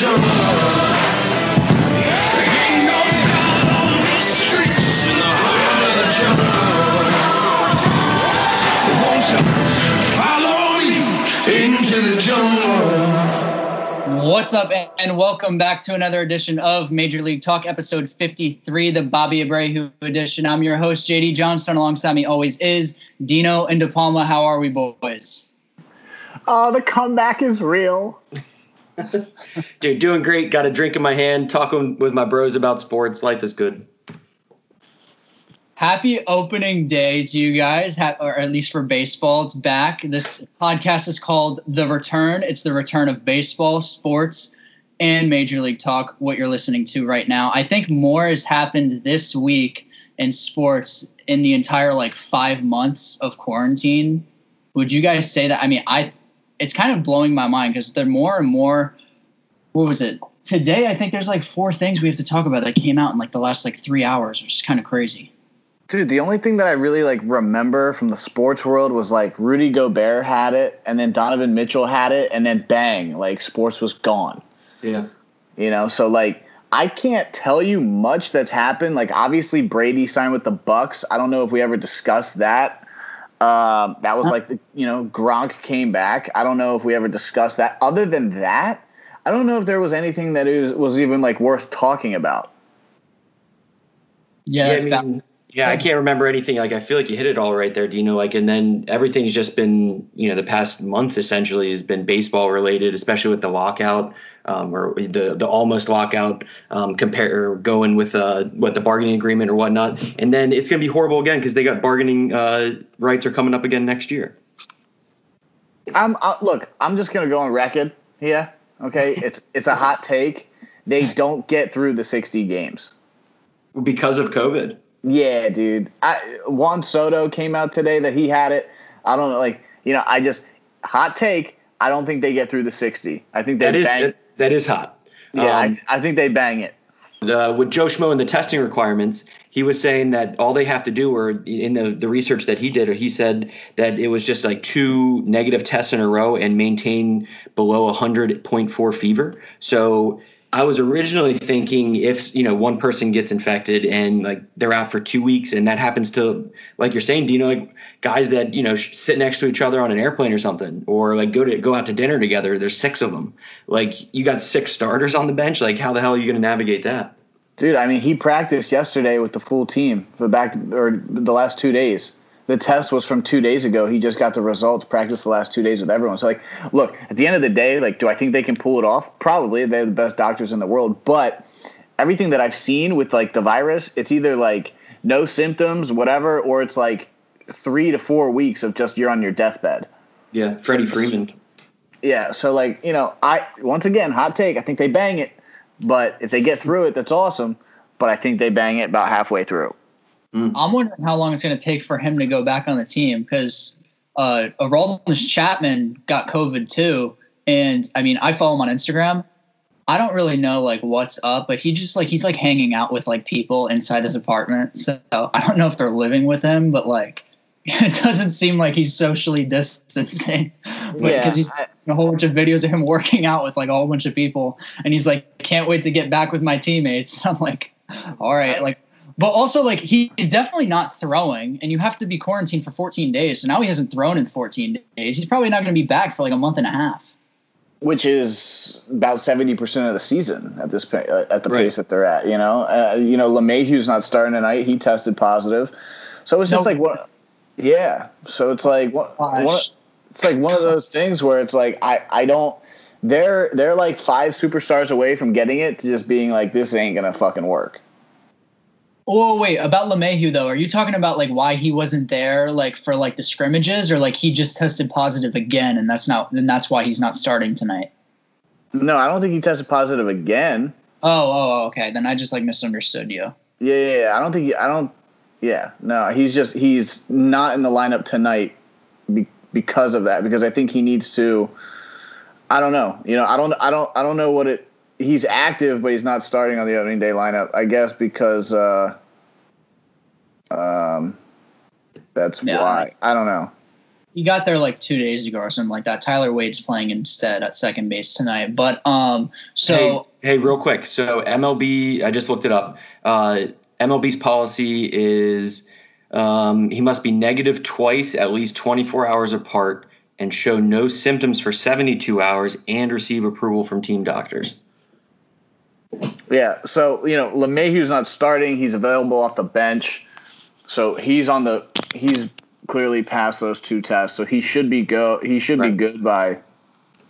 What's up, and welcome back to another edition of Major League Talk, episode 53, the Bobby Abreu edition. I'm your host, JD Johnston. Alongside me always is Dino and De Palma. How are we, boys? Oh, the comeback is real. Dude, doing great. Got a drink in my hand, talking with my bros about sports. Life is good. Happy opening day to you guys, or at least for baseball. It's back. This podcast is called The Return. It's the return of baseball, sports, and Major League Talk, what you're listening to right now. I think more has happened this week in sports in the entire like five months of quarantine. Would you guys say that? I mean, I it's kind of blowing my mind because there are more and more what was it? Today I think there's like four things we have to talk about that came out in like the last like three hours, which is kind of crazy. Dude, the only thing that I really like remember from the sports world was like Rudy Gobert had it, and then Donovan Mitchell had it, and then bang, like sports was gone. Yeah. You know, so like I can't tell you much that's happened. Like obviously Brady signed with the Bucs. I don't know if we ever discussed that. Um, that was like the you know Gronk came back. I don't know if we ever discussed that. Other than that, I don't know if there was anything that was, was even like worth talking about. Yeah, yeah I mean, yeah, I can't remember anything. Like I feel like you hit it all right there, Dino. Like, and then everything's just been, you know, the past month essentially has been baseball related, especially with the lockout um, or the the almost lockout. Um, compare going with uh, what the bargaining agreement or whatnot, and then it's going to be horrible again because they got bargaining uh, rights are coming up again next year. I'm uh, look. I'm just going to go on record here. Okay, it's it's a hot take. They don't get through the 60 games because of COVID. Yeah, dude. I, Juan Soto came out today that he had it. I don't know, like you know, I just hot take. I don't think they get through the sixty. I think they that is. That, that is hot. Yeah, um, I, I, think they bang it. Uh, with Joe Schmo and the testing requirements, he was saying that all they have to do, or in the, the research that he did, or he said that it was just like two negative tests in a row and maintain below 100.4 fever. So I was originally thinking if you know one person gets infected and like they're out for two weeks, and that happens to like you're saying, do you know like guys that you know sit next to each other on an airplane or something, or like go to go out to dinner together. There's six of them. Like you got six starters on the bench. Like how the hell are you going to navigate that? Dude, I mean, he practiced yesterday with the full team for back or the last two days the test was from two days ago. He just got the results, practiced the last two days with everyone. So, like, look, at the end of the day, like, do I think they can pull it off? Probably. They're the best doctors in the world. But everything that I've seen with, like, the virus, it's either, like, no symptoms, whatever, or it's, like, three to four weeks of just you're on your deathbed. Yeah, Freddie Freeman. Yeah, so, like, you know, I, once again, hot take, I think they bang it. But if they get through it, that's awesome. But I think they bang it about halfway through. Mm. I'm wondering how long it's going to take for him to go back on the team because uh, Chapman got COVID too, and I mean I follow him on Instagram. I don't really know like what's up, but he just like he's like hanging out with like people inside his apartment. So I don't know if they're living with him, but like it doesn't seem like he's socially distancing. because yeah, he's a whole bunch of videos of him working out with like a whole bunch of people, and he's like, "Can't wait to get back with my teammates." I'm like, "All right, like but also, like he's definitely not throwing, and you have to be quarantined for 14 days. So now he hasn't thrown in 14 days. He's probably not going to be back for like a month and a half. Which is about 70 percent of the season at this uh, at the right. pace that they're at. You know, uh, you know, LeMahieu's not starting tonight. He tested positive, so it's just no. like what? Yeah. So it's like what? one, it's like one of those things where it's like I I don't. They're they're like five superstars away from getting it to just being like this ain't gonna fucking work. Oh wait, about LeMahieu though, are you talking about like why he wasn't there, like for like the scrimmages, or like he just tested positive again, and that's not, and that's why he's not starting tonight? No, I don't think he tested positive again. Oh, oh, oh, okay. Then I just like misunderstood you. Yeah, yeah, yeah. I don't think he, I don't. Yeah, no, he's just he's not in the lineup tonight be, because of that. Because I think he needs to. I don't know. You know, I don't, I don't, I don't know what it he's active, but he's not starting on the opening day lineup. I guess because uh, um, that's yeah. why. I don't know. he got there like two days ago or something like that. Tyler Wade's playing instead at second base tonight. But um, so hey, hey, real quick. So MLB, I just looked it up. Uh, MLB's policy is um, he must be negative twice, at least 24 hours apart, and show no symptoms for 72 hours, and receive approval from team doctors. Yeah, so you know LeMahieu's not starting; he's available off the bench, so he's on the he's clearly passed those two tests, so he should be go he should right. be good by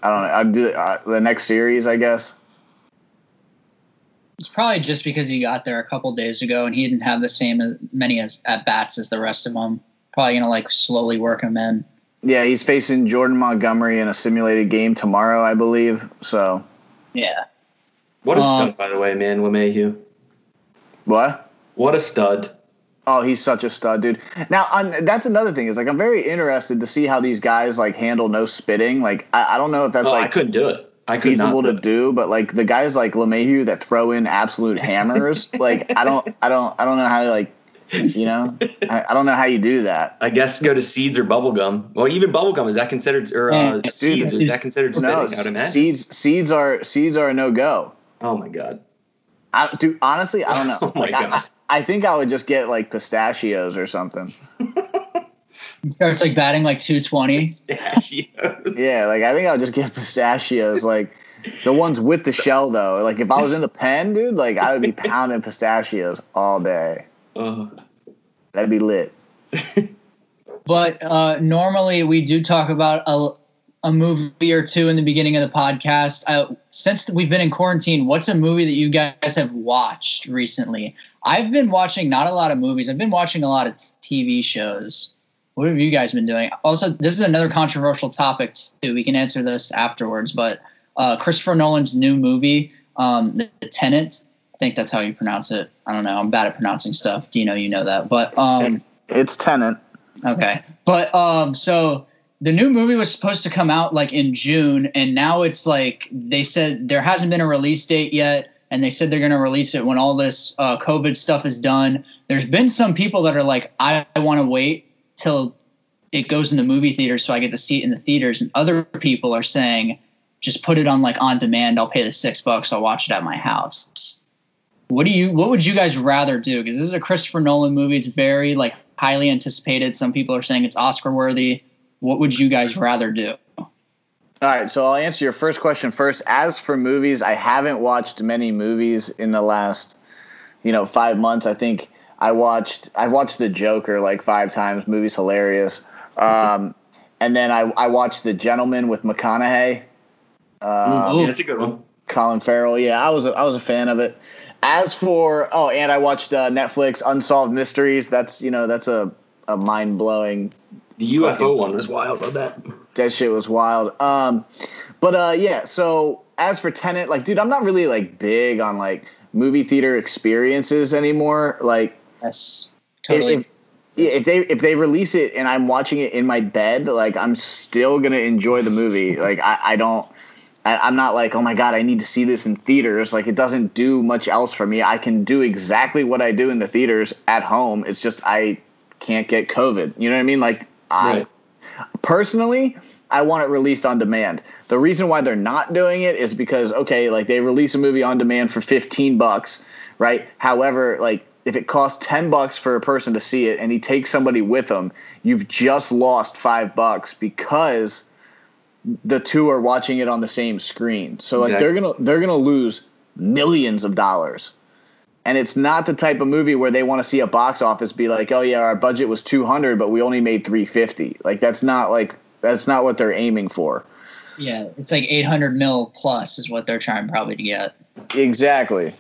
I don't know I'd do uh, the next series, I guess. It's probably just because he got there a couple days ago and he didn't have the same as many as at bats as the rest of them. Probably gonna like slowly work him in. Yeah, he's facing Jordan Montgomery in a simulated game tomorrow, I believe. So. Yeah. What a um, stud, by the way, man, LeMahieu. What? What a stud. Oh, he's such a stud, dude. Now, that's another thing is like I'm very interested to see how these guys like handle no spitting. Like I, I don't know if that's oh, like I couldn't do it. I feasible do to do, but like the guys like LeMahieu that throw in absolute hammers, like I don't, I don't, I don't know how to like, you know, I, I, don't know how you do that. I guess go to seeds or bubblegum. Well, even bubblegum is that considered or uh, seeds is that considered spitting? No, seeds, seeds are seeds are a no go. Oh my god. I, dude, honestly, I don't know. Oh like, I, I think I would just get like pistachios or something. He starts like batting like 220. Pistachios. Yeah, like I think I would just get pistachios. Like the ones with the shell though. Like if I was in the pen, dude, like I would be pounding pistachios all day. Uh, That'd be lit. but uh, normally we do talk about a, a movie or two in the beginning of the podcast. Uh, since we've been in quarantine, what's a movie that you guys have watched recently? I've been watching not a lot of movies. I've been watching a lot of TV shows. What have you guys been doing? Also, this is another controversial topic too. We can answer this afterwards, but uh, Christopher Nolan's new movie, um, The, Tenant. I think that's how you pronounce it. I don't know. I'm bad at pronouncing stuff. Do you know you know that? But um, it's Tenant. Okay, but um, so the new movie was supposed to come out like in June, and now it's like they said there hasn't been a release date yet, and they said they're going to release it when all this uh, COVID stuff is done. There's been some people that are like, I, I want to wait till it goes in the movie theater so I get to see it in the theaters, and other people are saying, just put it on like on demand. I'll pay the six bucks. I'll watch it at my house. What do you? What would you guys rather do? Because this is a Christopher Nolan movie. It's very like highly anticipated. Some people are saying it's Oscar worthy what would you guys rather do? All right, so I'll answer your first question first. As for movies, I haven't watched many movies in the last, you know, five months. I think I watched I watched The Joker like five times. Movie's hilarious. Um, and then I I watched The Gentlemen with McConaughey. Um, that's a good one. Colin Farrell. Yeah, I was a, I was a fan of it. As for oh, and I watched uh, Netflix Unsolved Mysteries. That's you know that's a a mind blowing the UFO one was wild. I bet that shit was wild. Um, but uh, yeah. So as for Tenet, like, dude, I'm not really like big on like movie theater experiences anymore. Like, yes, totally. If, if they if they release it and I'm watching it in my bed, like I'm still gonna enjoy the movie. Like I, I don't. I, I'm not like, oh my god, I need to see this in theaters. Like it doesn't do much else for me. I can do exactly what I do in the theaters at home. It's just I can't get COVID. You know what I mean? Like I personally, I want it released on demand. The reason why they're not doing it is because okay, like they release a movie on demand for 15 bucks, right? However, like if it costs 10 bucks for a person to see it and he takes somebody with him, you've just lost 5 bucks because the two are watching it on the same screen. So like exactly. they're going to they're going to lose millions of dollars and it's not the type of movie where they want to see a box office be like, "Oh yeah, our budget was 200, but we only made 350." Like that's not like that's not what they're aiming for. Yeah, it's like 800 mil plus is what they're trying probably to get. Exactly.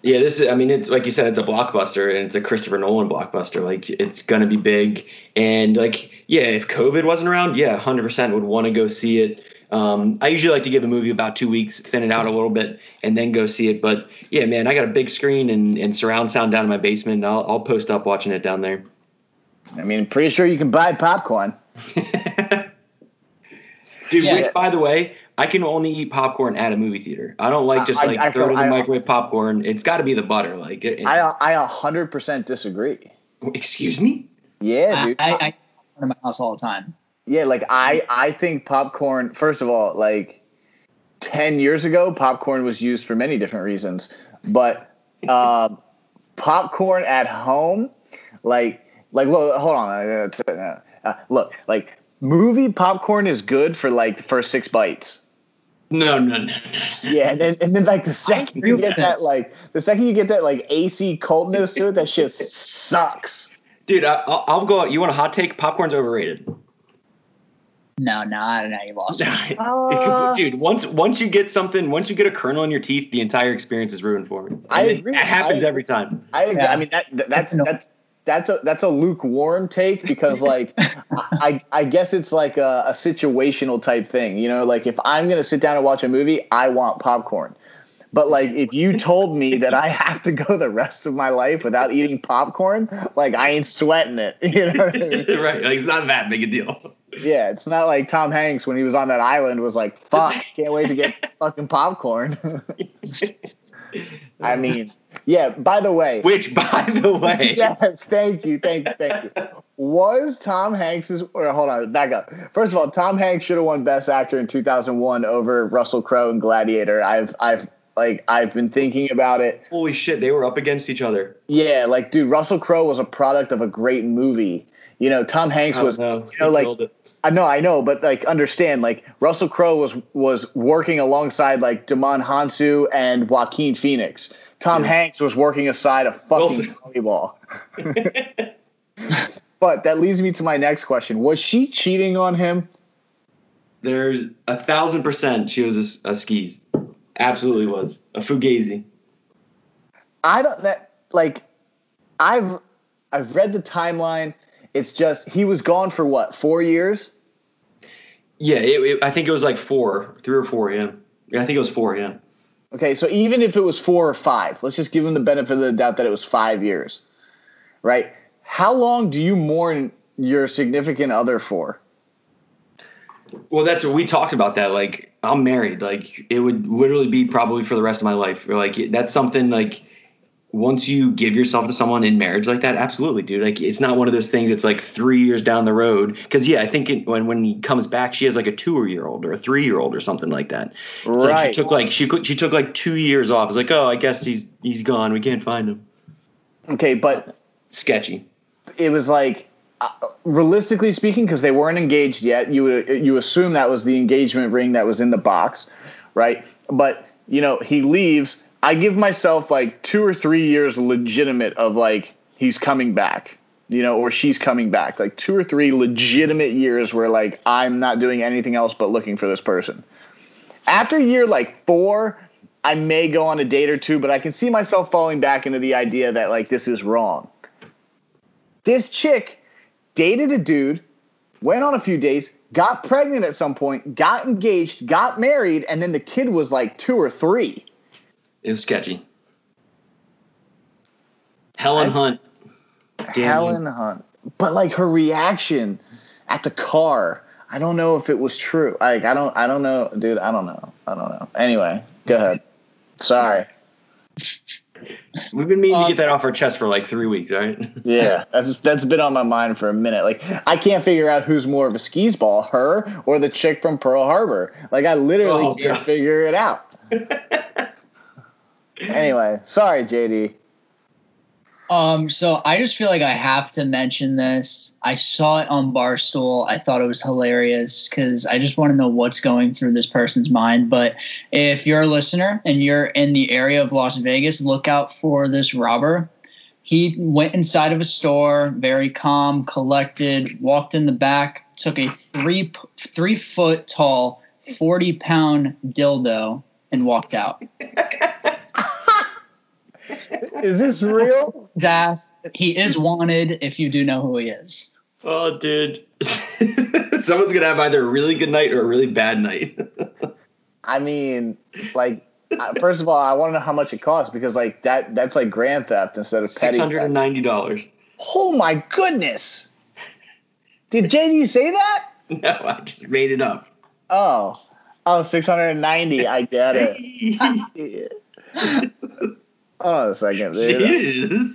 Yeah, this is. I mean, it's like you said, it's a blockbuster, and it's a Christopher Nolan blockbuster. Like, it's gonna be big, and like, yeah, if COVID wasn't around, yeah, hundred percent would want to go see it. Um, I usually like to give a movie about two weeks, thin it out a little bit, and then go see it. But yeah, man, I got a big screen and, and surround sound down in my basement. I'll, I'll post up watching it down there. I mean, pretty sure you can buy popcorn. Dude, yeah. which by the way, I can only eat popcorn at a movie theater. I don't like just like I, I, throw it in the I, microwave popcorn. It's got to be the butter. Like it, I, I hundred percent disagree. Excuse me. Yeah, dude. I, popcorn in my house all the time. Yeah, like I I think popcorn. First of all, like ten years ago, popcorn was used for many different reasons, but uh, popcorn at home, like like look, hold on, uh, uh, look, like movie popcorn is good for like the first six bites. No, no, no, no. Yeah, and then and then like the second you get that like the second you get that like AC coldness to it, that shit sucks. Dude, I, I'll, I'll go. You want a hot take? Popcorn's overrated. No, no, I don't know. You lost. Uh, Dude, once once you get something, once you get a kernel in your teeth, the entire experience is ruined for me. And I it- agree. That happens I every time. I agree. Yeah. I mean that, that that's No. that's that's a that's a lukewarm take because like I I guess it's like a, a situational type thing. You know, like if I'm gonna sit down and watch a movie, I want popcorn. But like if you told me that I have to go the rest of my life without eating popcorn, like I ain't sweating it. You know I mean? right? Like it's not that big a deal. Yeah, it's not like Tom Hanks when he was on that island was like, "Fuck, can't wait to get fucking popcorn." I mean, yeah. By the way, Which, by the way, yes, thank you, thank you, thank you. Was Tom Hanks's? Or hold on, back up. First of all, Tom Hanks should have won Best Actor in 2001 over Russell Crowe in Gladiator. I've, I've, like, I've been thinking about it. holy shit, they were up against each other. Yeah, like, dude, Russell Crowe was a product of a great movie. You know, Tom Hanks was. no, you know, he like- I know, I know, but like, understand, like, Russell Crowe was was working alongside like Djimon Hounsou and Joaquin Phoenix. Tom Yeah. Hanks was working aside a fucking volleyball. but that leads me to my next question: Was she cheating on him? There's a thousand percent she was a skis. Absolutely was a fugazi. I don't that like. I've I've read the timeline. It's just he was gone for what four years. Yeah, it, it- I think it was like four, three or four. Yeah, yeah I think it was four. Yeah. Okay, so even if it was four or five, let's just give him the benefit of the doubt that it was five years, right? How long do you mourn your significant other for? Well, that's what we talked about. That like I'm married. Like it would literally be probably for the rest of my life. Or like that's something like once you give yourself to someone in marriage like that, absolutely, dude. Like it's not one of those things. It's like three years down the road. Because yeah, I think it, when when he comes back, she has like a two year old or a three year old or something like that. It's like right. she took like she could- she took like two years off. It's like oh, I guess he's he's gone. We can't find him. okay, but Sketchy. it was like realistically speaking because they weren't engaged yet you would you assume that was the engagement ring that was in the box right? But you know he leaves. I give myself like two or three years legitimate of like he's coming back you know or she's coming back. Like two or three legitimate years where like i'm not doing anything else but looking for this person. After year like four i may go on a date or two but i can see myself falling back into the idea that like this is wrong. This chick dated a dude, went on a few days, got pregnant at some point, got engaged, got married, and then the kid was like two or three. It was sketchy. Helen I- Hunt. Damn Helen Hunt. But like her reaction at the car, I don't know if it was true. Like I don't I don't know, dude, I don't know. I don't know. Anyway, go ahead. Sorry. We've been meaning Um, to get that off our chest for like three weeks, right? Yeah, that's that's been on my mind for a minute. Like I can't figure out who's more of a skis ball, her or the chick from Pearl Harbor. Like I literally Oh, can't God. figure it out. anyway, sorry, JD. Um, so I just feel like I have to mention this. I saw it on Barstool. I thought it was hilarious because I just want to know what's going through this person's mind. But if you're a listener and you're in the area of Las Vegas, look out for this robber. He went inside of a store, very calm, collected, walked in the back, took a three three foot tall, forty pound dildo, and walked out. Is this real? His. He is wanted if you do know who he is. Oh, dude. Someone's gonna have either a really good night or a really bad night. I mean, like, uh, first of all, I want to know how much it costs because, like, that that's like grand theft instead of petty. Six hundred and theft. ninety dollars. Oh my goodness! Did JD say that? No, I just made it up. Oh, oh, 690. I get it. Hold on a second. dude. Jeez.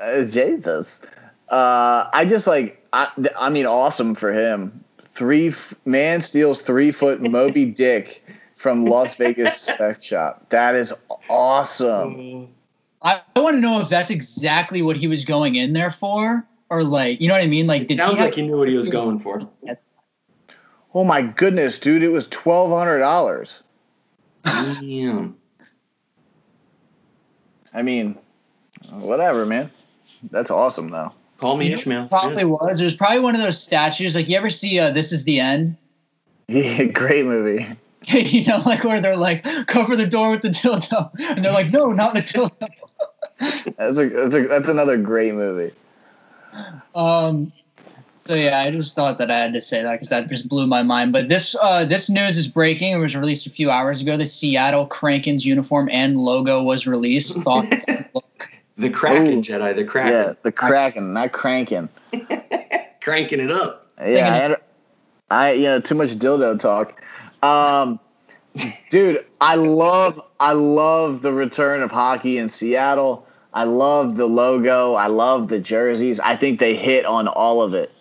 Uh, Jesus. Uh, I just like I, I mean, awesome for him. Three f- man steals three foot Moby Dick from Las Vegas sex shop. That is awesome. I, I want to know if that's exactly what he was going in there for, or like, you know what I mean? Like, It did sounds he have- like he knew what he was going for. Oh my goodness, dude! It was twelve hundred dollars. Damn. I mean, whatever, man. That's awesome, though. Call me Ishmael. what it probably was. It was probably one of those statues. Like, you ever see uh, This Is the End? Yeah, great movie. you know, like where they're like, cover the door with the dildo. And they're like, no, not the dildo. That's a that's a that's another great movie. Um, so yeah, I just thought that I had to say that because that just blew my mind. But this uh, this news is breaking. It was released a few hours ago. The Seattle Kraken's uniform and logo was released. Thought The Kraken Ooh. JD, the Kraken. Yeah, the Kraken, not cranking. Cranking it up. Yeah, I, had, I you know too much dildo talk. Um, dude, I love I love the return of hockey in Seattle. I love the logo. I love the jerseys. I think they hit on all of it.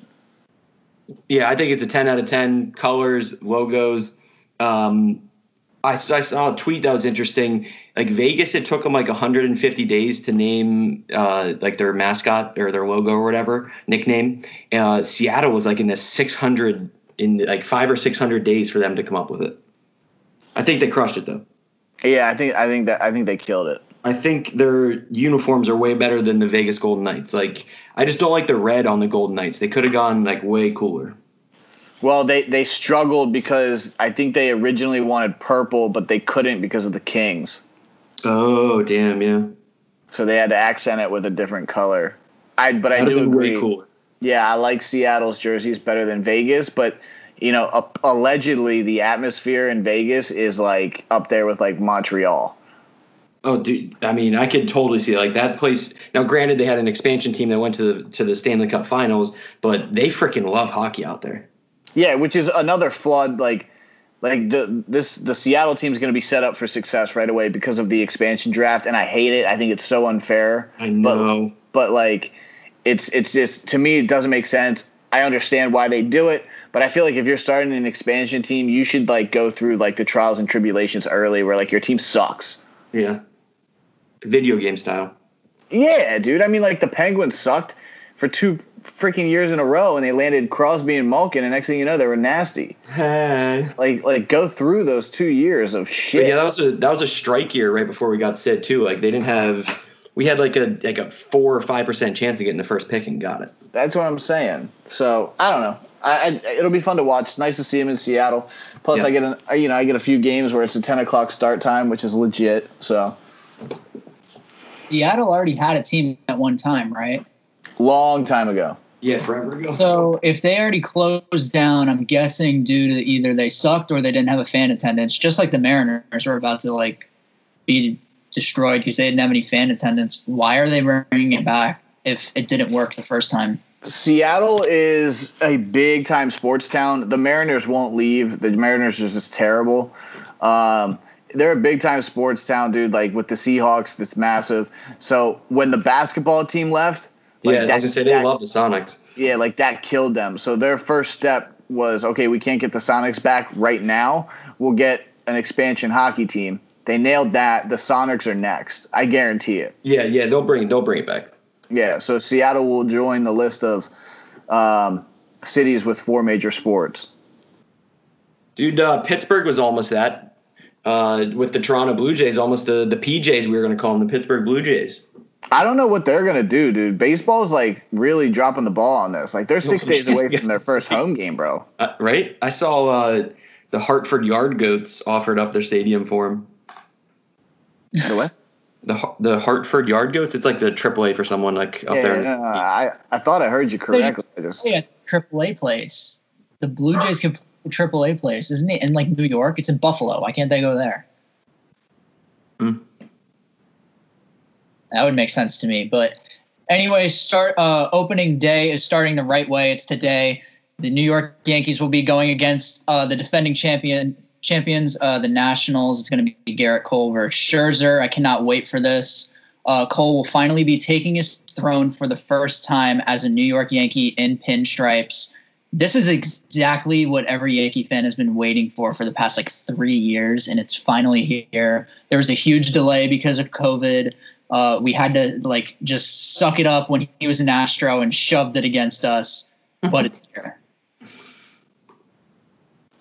Yeah, I think it's a 10 out of 10 colors, logos. Um, I, I saw a tweet that was interesting. Like Vegas, it took them like 150 days to name uh, like their mascot or their logo or whatever nickname. Uh, Seattle was like in the 600 in like five or 600 days for them to come up with it. I think they crushed it though. Yeah, I think I think that I think they killed it. I think their uniforms are way better than the Vegas Golden Knights. Like I just don't like the red on the Golden Knights. They could have gone like way cooler. Well, they they struggled because I think they originally wanted purple, but they couldn't because of the Kings. Oh damn, yeah. So they had to accent it with a different color. I but I That'd do have been agree. way cooler. Yeah, I like Seattle's jerseys better than Vegas, but you know, uh, allegedly the atmosphere in Vegas is like up there with like Montreal. Oh, dude! I mean, I could totally see it. like that place. Now, granted, they had an expansion team that went to the to the Stanley Cup Finals, but they freaking love hockey out there. Yeah, which is another flood. Like, like the this the Seattle team is going to be set up for success right away because of the expansion draft, and I hate it. I think it's so unfair. I know. but like it's it's just to me it doesn't make sense. I understand why they do it, but I feel like if you're starting an expansion team, you should like go through like the trials and tribulations early where like your team sucks. yeah, video game style. Yeah, dude. I mean like the Penguins sucked for two freaking years in a row and they landed Crosby and Malkin and next thing you know they were nasty. Like like go through those 2 years of But shit. yeah, that was a that was a strike year right before we got Sid too. Like they didn't have. We had like a like a four or five percent chance of getting the first pick and got it. That's what I'm saying. So I don't know. I, I it'll be fun to watch. Nice to see him in Seattle. Plus, Yeah. I get an you know I get a few games where it's a 10 o'clock start time, which is legit. So Seattle already had a team at one time, right? long time ago. Yeah, forever ago. So if they already closed down, I'm guessing due to either they sucked or they didn't have a fan attendance, just like the Mariners were about to like be destroyed because they didn't have any fan attendance. Why are they bringing it back if it didn't work the first time? Seattle is a big time sports town. The Mariners won't leave. The Mariners are just terrible. Um, they're a big time sports town, dude. Like with the Seahawks, that's massive. So when the basketball team left, like yeah, I was that- gonna say they that- love the Sonics. Yeah, like that killed them. So their first step was okay, we can't get the Sonics back right now. We'll get an expansion hockey team. They nailed that. The Sonics are next. I guarantee it. Yeah, yeah, they'll bring they'll bring it back. Yeah, so Seattle will join the list of um, cities with four major sports. Dude, uh, Pittsburgh was almost that. Uh, with the Toronto Blue Jays, almost the the PJs we were going to call them, the Pittsburgh Blue Jays. I don't know what they're gonna do, dude. Baseball's like really dropping the ball on this. Like they're six days away from their first home game, bro. Uh, right? I saw uh, the Hartford Yard Goats offered up their stadium for him. The what? The Har- the Hartford Yard Goats. It's like the AAA for someone like up Yeah, there. no, no, I I thought I heard you correctly. I just Play a triple A place. The Blue Jays can play a triple A place, isn't it? In like New York, it's in Buffalo. Why can't they go there? Hmm. That would make sense to me. But anyway, start uh, opening day is starting the right way. It's today. The New York Yankees will be going against uh, the defending champion champions, uh, the Nationals. It's going to be Gerrit Cole versus Scherzer. I cannot wait for this. Uh, Cole will finally be taking his throne for the first time as a New York Yankee in pinstripes. This is exactly what every Yankee fan has been waiting for for the past like three years, and it's finally here. There was a huge delay because of COVID. Uh, we had to like just suck it up when he was an Astro and shoved it against us, but it's here.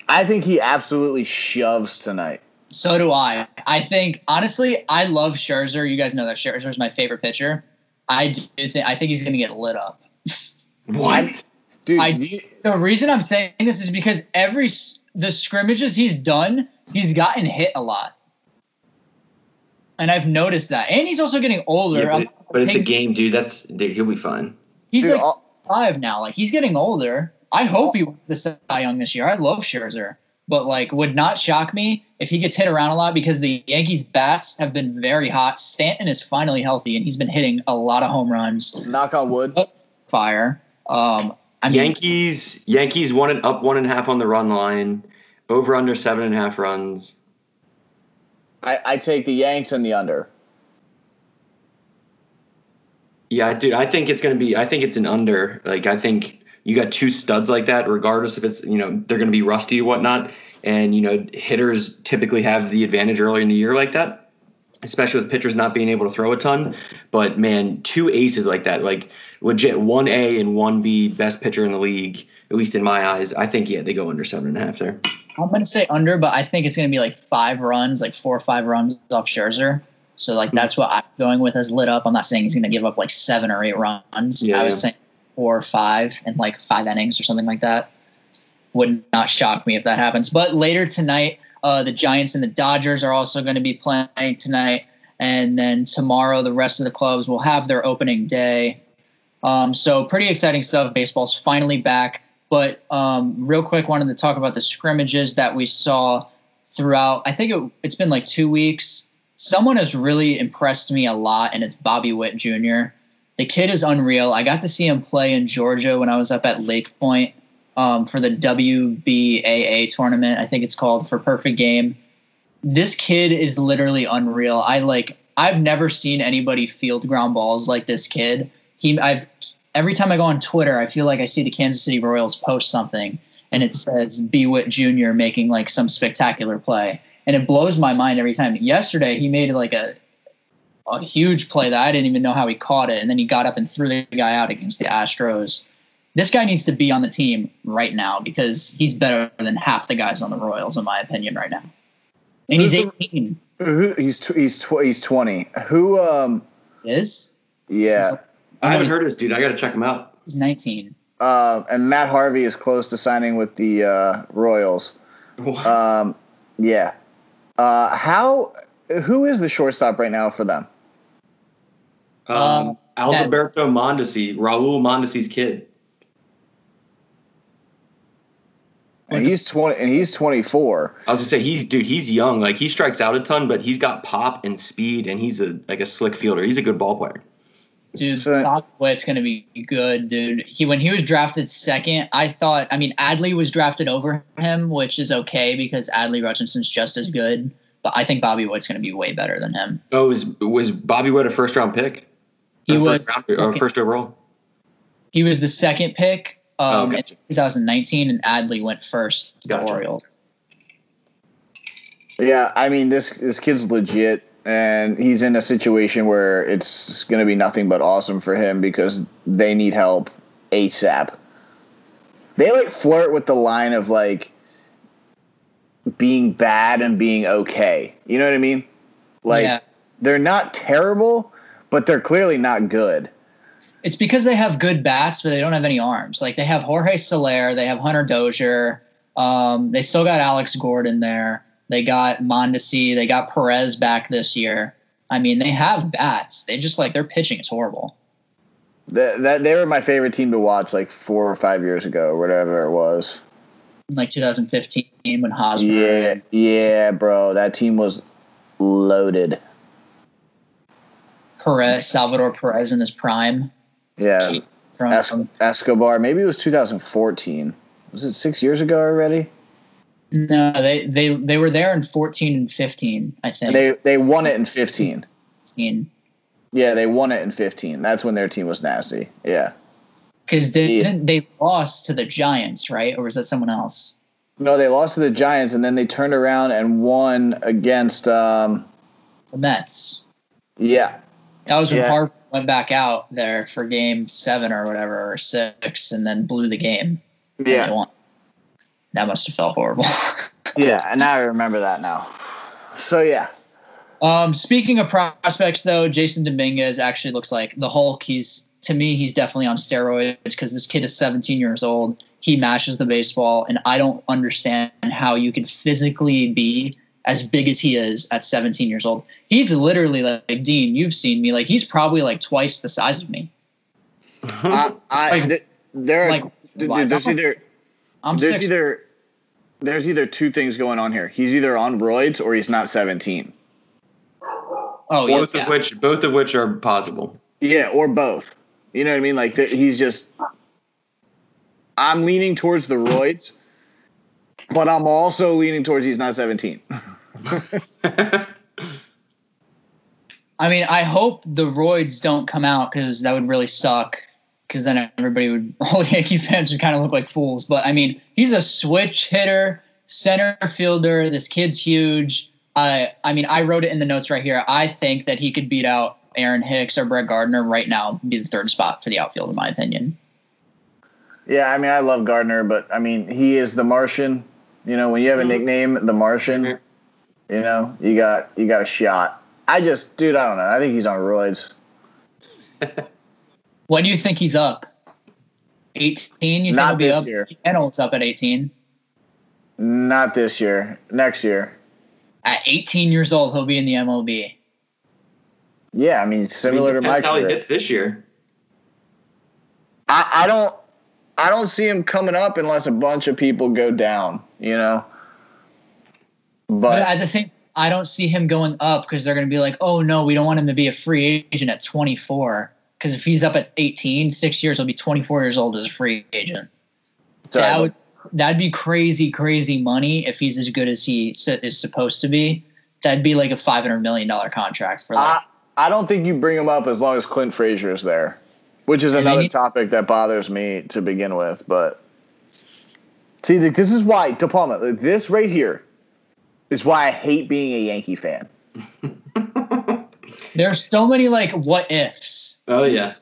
I think he absolutely shoves tonight. So do I. I think honestly, I love Scherzer. You guys know that Scherzer is my favorite pitcher. I do think I think he's going to get lit up. What? Dude, I, you, the reason I'm saying this is because every the scrimmages he's done, he's gotten hit a lot, and I've noticed that. And he's also getting older. Yeah, but, it- but it's a game, dude. That's dude, he'll be fine. He's Dude, like all- five now. Like he's getting older. I hope he wins the Cy Young this year. I love Scherzer, but like would not shock me if he gets hit around a lot because the Yankees bats have been very hot. Stanton is finally healthy and he's been hitting a lot of home runs. knock on wood. Fire. Um, I mean, Yankees, Yankees one and up one and a half on the run line, over under seven and a half runs. I, I take the Yanks and the under. Yeah, dude, I think it's gonna be. I think it's an under. Like, I think you got two studs like that, regardless if it's you know they're gonna be rusty or whatnot. And you know, hitters typically have the advantage early in the year like that, especially with pitchers not being able to throw a ton. But man, two aces like that, like legit one A and one B, best pitcher in the league, at least in my eyes. I think yeah, they go under seven and a half there. I'm going to say under, but I think it's going to be like five runs, like four or five runs off Scherzer. So like that's what I'm going with as lit up. I'm not saying he's going to give up like seven or eight runs. Yeah, I was yeah. saying four or five in like five innings or something like that. Would not shock me if that happens. But later tonight, uh, the Giants and the Dodgers are also going to be playing tonight, and then tomorrow the rest of the clubs will have their opening day. Um, so pretty exciting stuff. Baseball's finally back. But um, real quick, wanted to talk about the scrimmages that we saw throughout. I think it, it's been like two weeks. Someone has really impressed me a lot, and it's Bobby Witt Jr. The kid is unreal. I got to see him play in Georgia when I was up at Lake Point um, for the WWBA tournament. I think it's called for Perfect Game. This kid is literally unreal. I like. I've never seen anybody field ground balls like this kid. He, I've every time I go on Twitter, I feel like I see the Kansas City Royals post something and it says B Witt Jr. making like some spectacular play. And it blows my mind every time. Yesterday he made like a a huge play that I didn't even know how he caught it, and then he got up and threw the guy out against the Astros. This guy needs to be on the team right now because he's better than half the guys on the Royals, in my opinion, right now. And he's Who's the- 18. Who he's tw- he's tw- he's twenty. Who um Is yeah. I haven't heard of this dude. I got to check him out. he's 19. Uh, and Matt Harvey is close to signing with the uh, Royals. Um, yeah. Uh, how? Who is the shortstop right now for them? Um, Um, Alberto Mondesi, Raul Mondesi's kid. And he's twenty. And he's twenty four. I was gonna say he's dude. He's young. Like he strikes out a ton, but he's got pop and speed, and he's a like a slick fielder. He's a good ball player. Dude, So- Bobby Witt's gonna be good, dude. He when he was drafted second, I thought. I mean, Adley was drafted over him, which is okay because Adley Rutschman's just as good. But I think Bobby Witt's gonna be way better than him. Oh, was was Bobby Witt a first round pick? He Or was first round, or first overall. he was the second pick Oh, um, gotcha. in 2019, and Adley went first to the Orioles. Yeah, I mean this this kid's legit, and he's in a situation where it's going to be nothing but awesome for him because they need help ASAP. They like flirt with the line of like being bad and being okay. You know what I mean? Like yeah, they're not terrible, but they're clearly not good. It's because they have good bats, but they don't have any arms. Like they have Jorge Soler, they have Hunter Dozier, um, they still got Alex Gordon there. They got Mondesi, they got Perez back this year. I mean, they have bats. They just like their pitching is horrible. That, that they were my favorite team to watch like four or five years ago, whatever it was. Like 2015 when Hosmer. Yeah, yeah, bro, that team was loaded. Perez, Salvador Perez in his prime. Yeah, From, Es- Escobar. Maybe it was 2014. Was it six years ago already? no, they, they they were there in 14 and 15, I think. They they won it in 15. 16. Yeah, they won it in 15. That's when their team was nasty. Yeah. Because didn't they lost to the Giants, right? Or was that someone else? No, they lost to the Giants, and then they turned around and won against. Um, The Mets. yeah, That was when Yeah. Harper went back out there for game seven or whatever, or six, and then blew the game. yeah. That must have felt horrible. yeah. And now I remember that now. So yeah, Um, speaking of prospects, though, Jasson Dominguez actually looks like the Hulk. He's to me, he's definitely on steroids because this kid is 17 years old. He mashes the baseball, and I don't understand how you could physically be as big as he is at 17 years old. He's literally like, Dean. You've seen me. Like he's probably like twice the size of me. I, I Like- th- there are like, dude, why- there's either I'm there's six. either there's either two things going on here. He's either on roids or he's not 17. oh yeah, both yeah. of which both of which are possible. Yeah, or both. You know what I mean? Like th- he's just. I'm leaning towards the roids, but I'm also leaning towards he's not 17. I mean, I hope the roids don't come out because that would really suck. Because then everybody would, all Yankee fans would kind of look like fools. But I mean, he's a switch hitter, center fielder. This kid's huge. I, I mean, I wrote it in the notes right here. I think that he could beat out Aaron Hicks or Brett Gardner right now, be the third spot for the outfield, in my opinion. Yeah, I mean, I love Gardner, but I mean, he is the Martian. You know, when you have a Mhm. nickname, the Martian, Mhm. you know, you got you got a shot. I just, dude, I don't know. I think he's on roids. When do you think he's up? 18? You think Not he'll be this up? year. Reynolds up at 18. Not this year. Next year. At 18 years old, he'll be in the MLB. Yeah, I mean, similar to my That's how he career. hits this year. I, I don't I don't see him coming up unless a bunch of people go down, you know. But But at the same, I don't see him going up because they're going to be like, oh no, we don't want him to be a free agent at 24. Because if he's up at 18, six years, he'll be 24 years old as a free agent. sorry, that would that'd be crazy, crazy money if he's as good as he is supposed to be. That'd be like a 500 million dollar contract for like. I, I don't think you bring him up as long as Clint Frazier is there, which is another topic that bothers me to begin with. But see, like, this is why De Palma. like, This right here is why I hate being a Yankee fan. There's so many like what ifs. Oh yeah.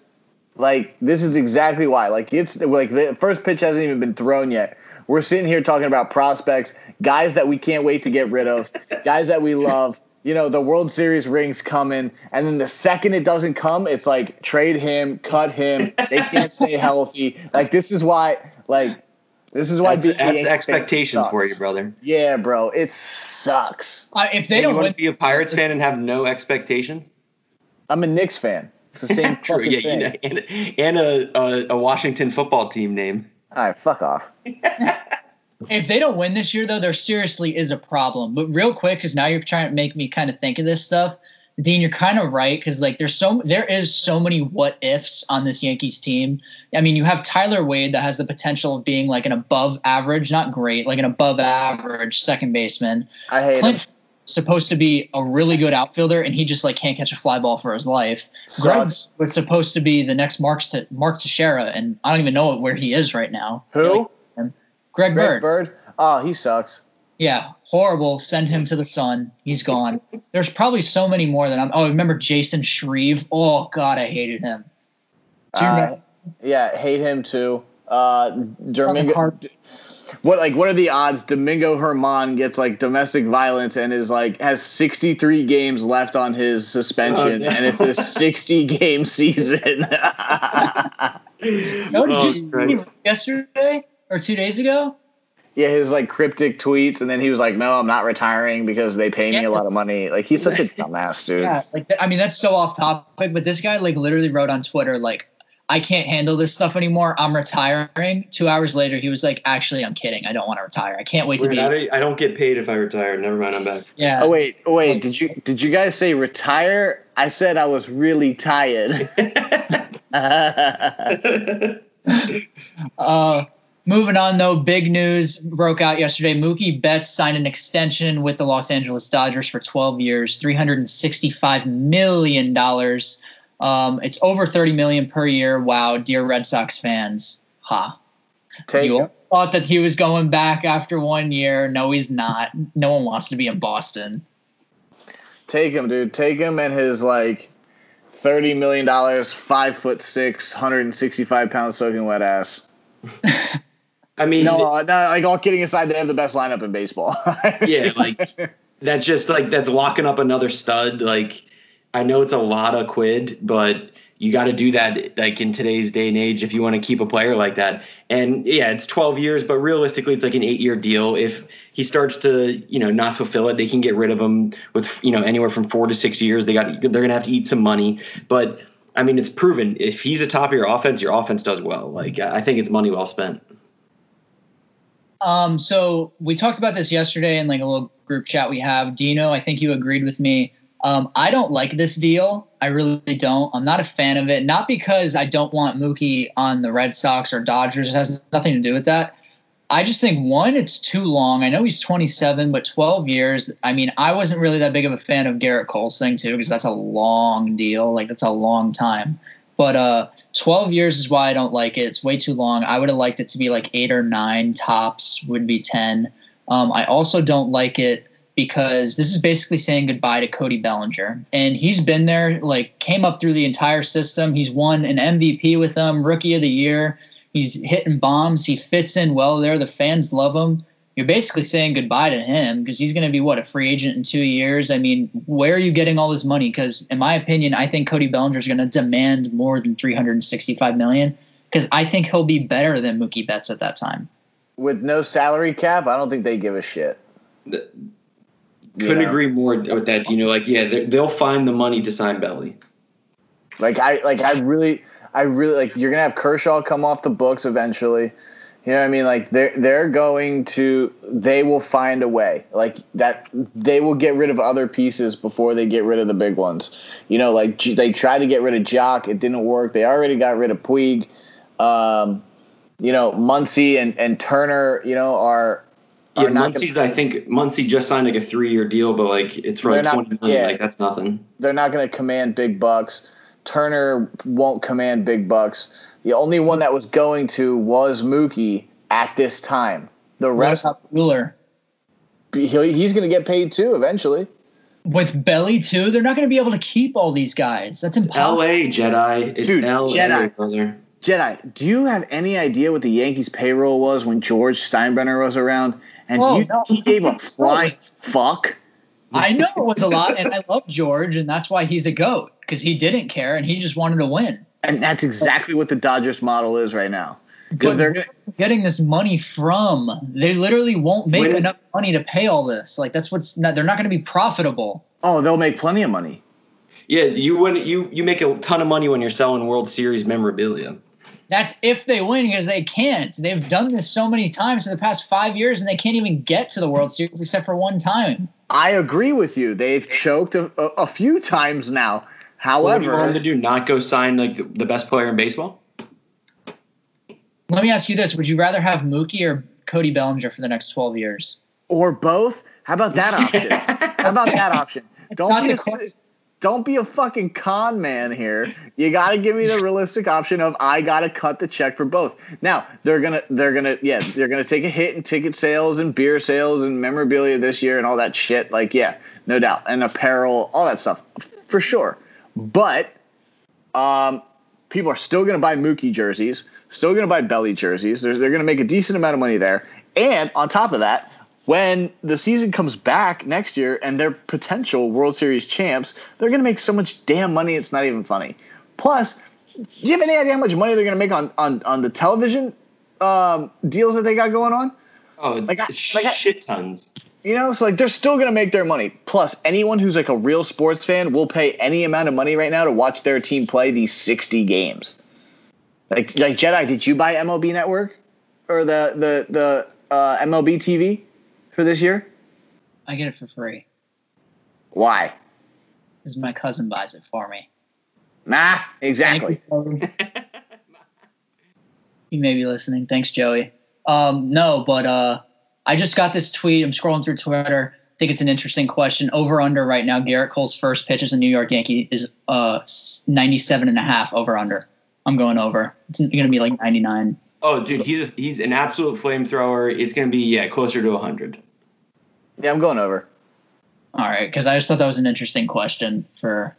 Like this is exactly why. Like it's like the first pitch hasn't even been thrown yet. We're sitting here talking about prospects, guys that we can't wait to get rid of, guys that we love. You know, the World Series rings coming, and then the second it doesn't come, it's like trade him, cut him. They can't stay healthy. Like this is why. Like this is why. That's, being that's Yankee fan expectations for you, brother. Yeah, bro, it sucks. Uh, if they you don't want win, to be a Pirates fan and have no expectations? I'm a Knicks fan. It's the same True. fucking Yeah, thing. you know, and, and a, a a Washington football team name. All right, fuck off. if they don't win this year, though, there seriously is a problem. But real quick, because now you're trying to make me kind of think of this stuff. Dean, you're kind of right because like there's so there is so many what ifs on this Yankees team. I mean, you have Tyler Wade that has the potential of being like an above average, not great, like an above average second baseman. I hate him. Clint supposed to be a really good outfielder, and he just like can't catch a fly ball for his life. Greg was supposed to be the next Mark to Mark Teixeira, and I don't even know where he is right now. Who? Greg Greg Bird. Bird. Oh, he sucks. Yeah, horrible. Send him to the sun. He's gone. There's probably so many more than I'm. Oh, remember Chasen Shreve? Oh God, I hated him. Do you Uh, yeah, hate him too. Uh, Domingo. hard. What like what are the odds? Domingo German gets like domestic violence and is like has 63 games left on his suspension, Oh, no. and it's a 60 game season. No, did Oh, you see yesterday or two days ago? Yeah, his like cryptic tweets, and then he was like, "No, I'm not retiring because they pay me Yeah. a lot of money." Like he's such a dumbass, dude. Yeah, like I mean that's so off topic, but this guy like literally wrote on Twitter like, "I can't handle this stuff anymore. I'm retiring." Two hours later, he was like, "Actually, I'm kidding. I don't want to retire. I can't wait to be." I, don't, don't get paid if I retire. Never mind, I'm back. Yeah. Oh wait, wait. like- did you did you guys say retire? I said I was really tired. Uh, moving on though, big news broke out yesterday. Mookie Betts signed an extension with the Los Angeles Dodgers for 12 years, 365 million dollars. Um, it's over 30 million per year. Wow, dear Red Sox fans. Ha. Take you thought that he was going back after one year. No, he's not. No one wants to be in Boston. Take him, dude. Take him and his like thirty million dollars, five foot six, hundred and sixty-five pounds soaking wet ass. I mean, No, uh, no, like all kidding aside, they have the best lineup in baseball. yeah, like that's just like that's locking up another stud. Like I know it's a lot of quid, but you got to do that like in today's day and age if you want to keep a player like that. And yeah, it's 12 years, but realistically it's like an 8-year deal. If he starts to, you know, not fulfill it, they can get rid of him with, you know, anywhere from 4 to 6 years. They got they're going to have to eat some money, but I mean, it's proven if he's at top of your offense, your offense does well. Like I think it's money well spent. Um, so we talked about this yesterday in like a little group chat we have. Dino, I think you agreed with me. Um, I don't like this deal. I really don't. I'm not a fan of it. Not because I don't want Mookie on the Red Sox or Dodgers. It has nothing to do with that. I just think one, it's too long. I know he's 27, but 12 years. I mean, I wasn't really that big of a fan of Gerrit Cole's thing too, because that's a long deal. Like that's a long time. But uh, 12 years is why I don't like it. It's way too long. I would have liked it to be like eight or nine tops. Would be 10. Um, I also don't like it because this is basically saying goodbye to Cody Bellinger. And he's been there, like, came up through the entire system. He's won an MVP with them, rookie of the year. He's hitting bombs. He fits in well there. The fans love him. You're basically saying goodbye to him because he's going to be, what, a free agent in two years? I mean, where are you getting all this money? Because, in my opinion, I think Cody Bellinger is going to demand more than 365 million because I think he'll be better than Mookie Betts at that time. With no salary cap, I don't think they give a shit. You Couldn't know? agree more with that. You know, like yeah, they- they'll find the money to sign Belly. Like I like I really I really like you're gonna have Kershaw come off the books eventually. You know what I mean? Like they're they're going to they will find a way. Like that they will get rid of other pieces before they get rid of the big ones. You know, like they tried to get rid of Joc, it didn't work. They already got rid of Puig. Um, you know, Muncy and, and Turner, you know, are Yeah, Muncy's. I think Muncy just signed like a three-year deal, but like it's for like not- twenty million. yeah. Like that's nothing. they're not going to command big bucks. Turner won't command big bucks. The only one that was going to was Mookie at this time. The What rest, about Buehler? he's going to get paid too eventually. with Belly too, they're not going to be able to keep all these guys. That's impossible. L.A. Jedi. It's Dude, L.A. Jedi. brother. Jedi, do you have any idea what the Yankees payroll was when George Steinbrenner was around? And Oh, do you no. he gave a flying fuck? I know it was a lot, and I love George, and that's why he's a goat because he didn't care and he just wanted to win. And that's exactly what the Dodgers model is right now. Because they're gonna, getting this money from, they literally won't make When- enough money to pay all this. Like that's what's not. They're not going to be profitable. oh, they'll make plenty of money. Yeah, you win. You you make a ton of money when you're selling World Series memorabilia. That's if they win because they can't. They've done this so many times for the past five years, and they can't even get to the World Series except for one time. I agree with you. They've choked a, a, a few times now. What do you want However, them to do? Not go sign like the, the best player in baseball? Let me ask you this: Would you rather have Mookie or Cody Bellinger for the next twelve years? or both. How about that option? How about that option? Don't be a, don't be a fucking con man here. You got to give me the realistic option of I got to cut the check for both. Now they're gonna they're gonna yeah they're gonna take a hit in ticket sales and beer sales and memorabilia this year and all that shit. Like yeah, no doubt, and apparel, all that stuff for sure. But um, people are still going to buy Mookie jerseys, still going to buy Belly jerseys. They're, they're going to make a decent amount of money there. And on top of that, when the season comes back next year and they're potential World Series champs, they're going to make so much damn money, it's not even funny. Plus, do you have any idea how much money they're going to make on, on, on the television um, deals that they got going on? Oh, Like I- like I- shit tons. You know, so like they're still gonna make their money. Plus, anyone who's like a real sports fan will pay any amount of money right now to watch their team play these sixty games. Like, like Jedi, did you buy MLB Network or the the the uh, MLB TV for this year? I get it for free Why? because my cousin buys it for me. Nah, exactly. Thank you, Joey. you may be listening. Thanks, Joey. Um, no, but uh, I just got this tweet. I'm scrolling through Twitter. I think it's an interesting question. Over under right now, Gerrit Cole's first pitch as a New York Yankee is uh 97 and a half over under. I'm going over. It's going to be like 99. Oh, dude, he's he's an absolute flamethrower. It's going to be yeah closer to 100. Yeah, I'm going over. All right, because I just thought that was an interesting question for.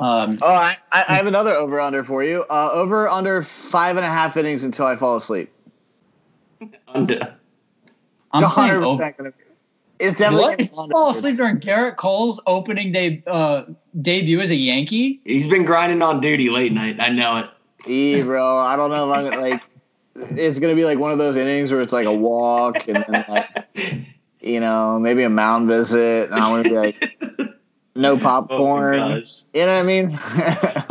Um, oh, I, I have another over under for you. Uh, over under five and a half innings until I fall asleep. Under. I'm It's saying 100% gonna be. It's definitely What? gonna Fall asleep during Gerrit Cole's opening day uh, debut as a Yankee. He's been grinding on duty late night. I know it. E, bro. I don't know if I'm gonna like. It's gonna be like one of those innings where it's like a walk and then like you know maybe a mound visit, and I'm gonna be like no Oh popcorn. gosh. you know what I mean?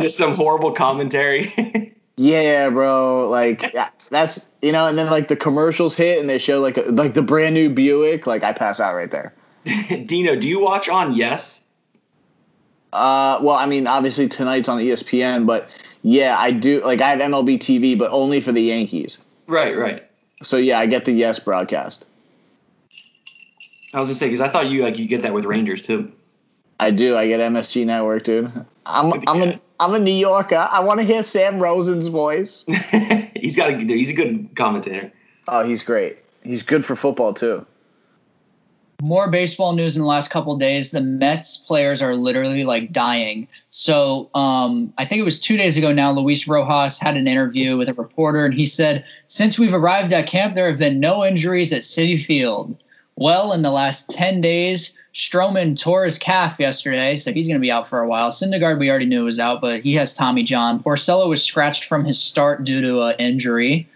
Just some horrible commentary. yeah, bro. Like yeah, that's you know, and then like the commercials hit and they show like a, like the brand new Buick. Like I pass out right there. Dino, do you watch on Yes? Uh, well, I mean, obviously tonight's on ESPN, but yeah, I do. Like I have MLB TV, but only for the Yankees. Right, right. So yeah, I get the Yes broadcast. I was gonna say because I thought you like you get that with Rangers too. I do. I get MSG Network, dude. I'm I'm a I'm a New Yorker. I want to hear Sam Rosen's voice. he's got a he's a good commentator. Oh, he's great. He's good for football too. More baseball news in the last couple of days. The Mets players are literally like dying. So um, I think it was two days ago now. Luis Rojas had an interview with a reporter, and he said, "Since we've arrived at camp, there have been no injuries at Citi Field. Well, in the last ten days, Stroman tore his calf yesterday, so he's going to be out for a while. Syndergaard, we already knew was out, but he has Tommy John. Porcello was scratched from his start due to an injury.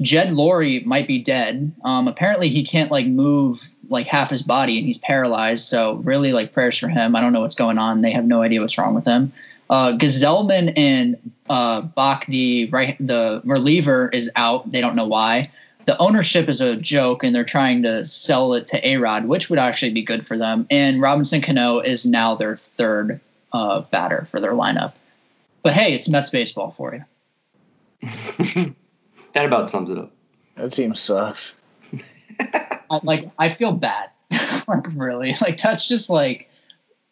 Jed Lowrie might be dead. Um, apparently, he can't like move like half his body, and he's paralyzed. So, really, like prayers for him. I don't know what's going on. They have no idea what's wrong with him. Uh, Gsellman and uh, Brach, the right, the reliever, is out. They don't know why. The ownership is a joke, and they're trying to sell it to Arod, which would actually be good for them. And Robinson Cano is now their third uh, batter for their lineup. But hey, it's Mets baseball for you. That about sums it up. That team sucks. I, like I feel bad. like really, like that's just like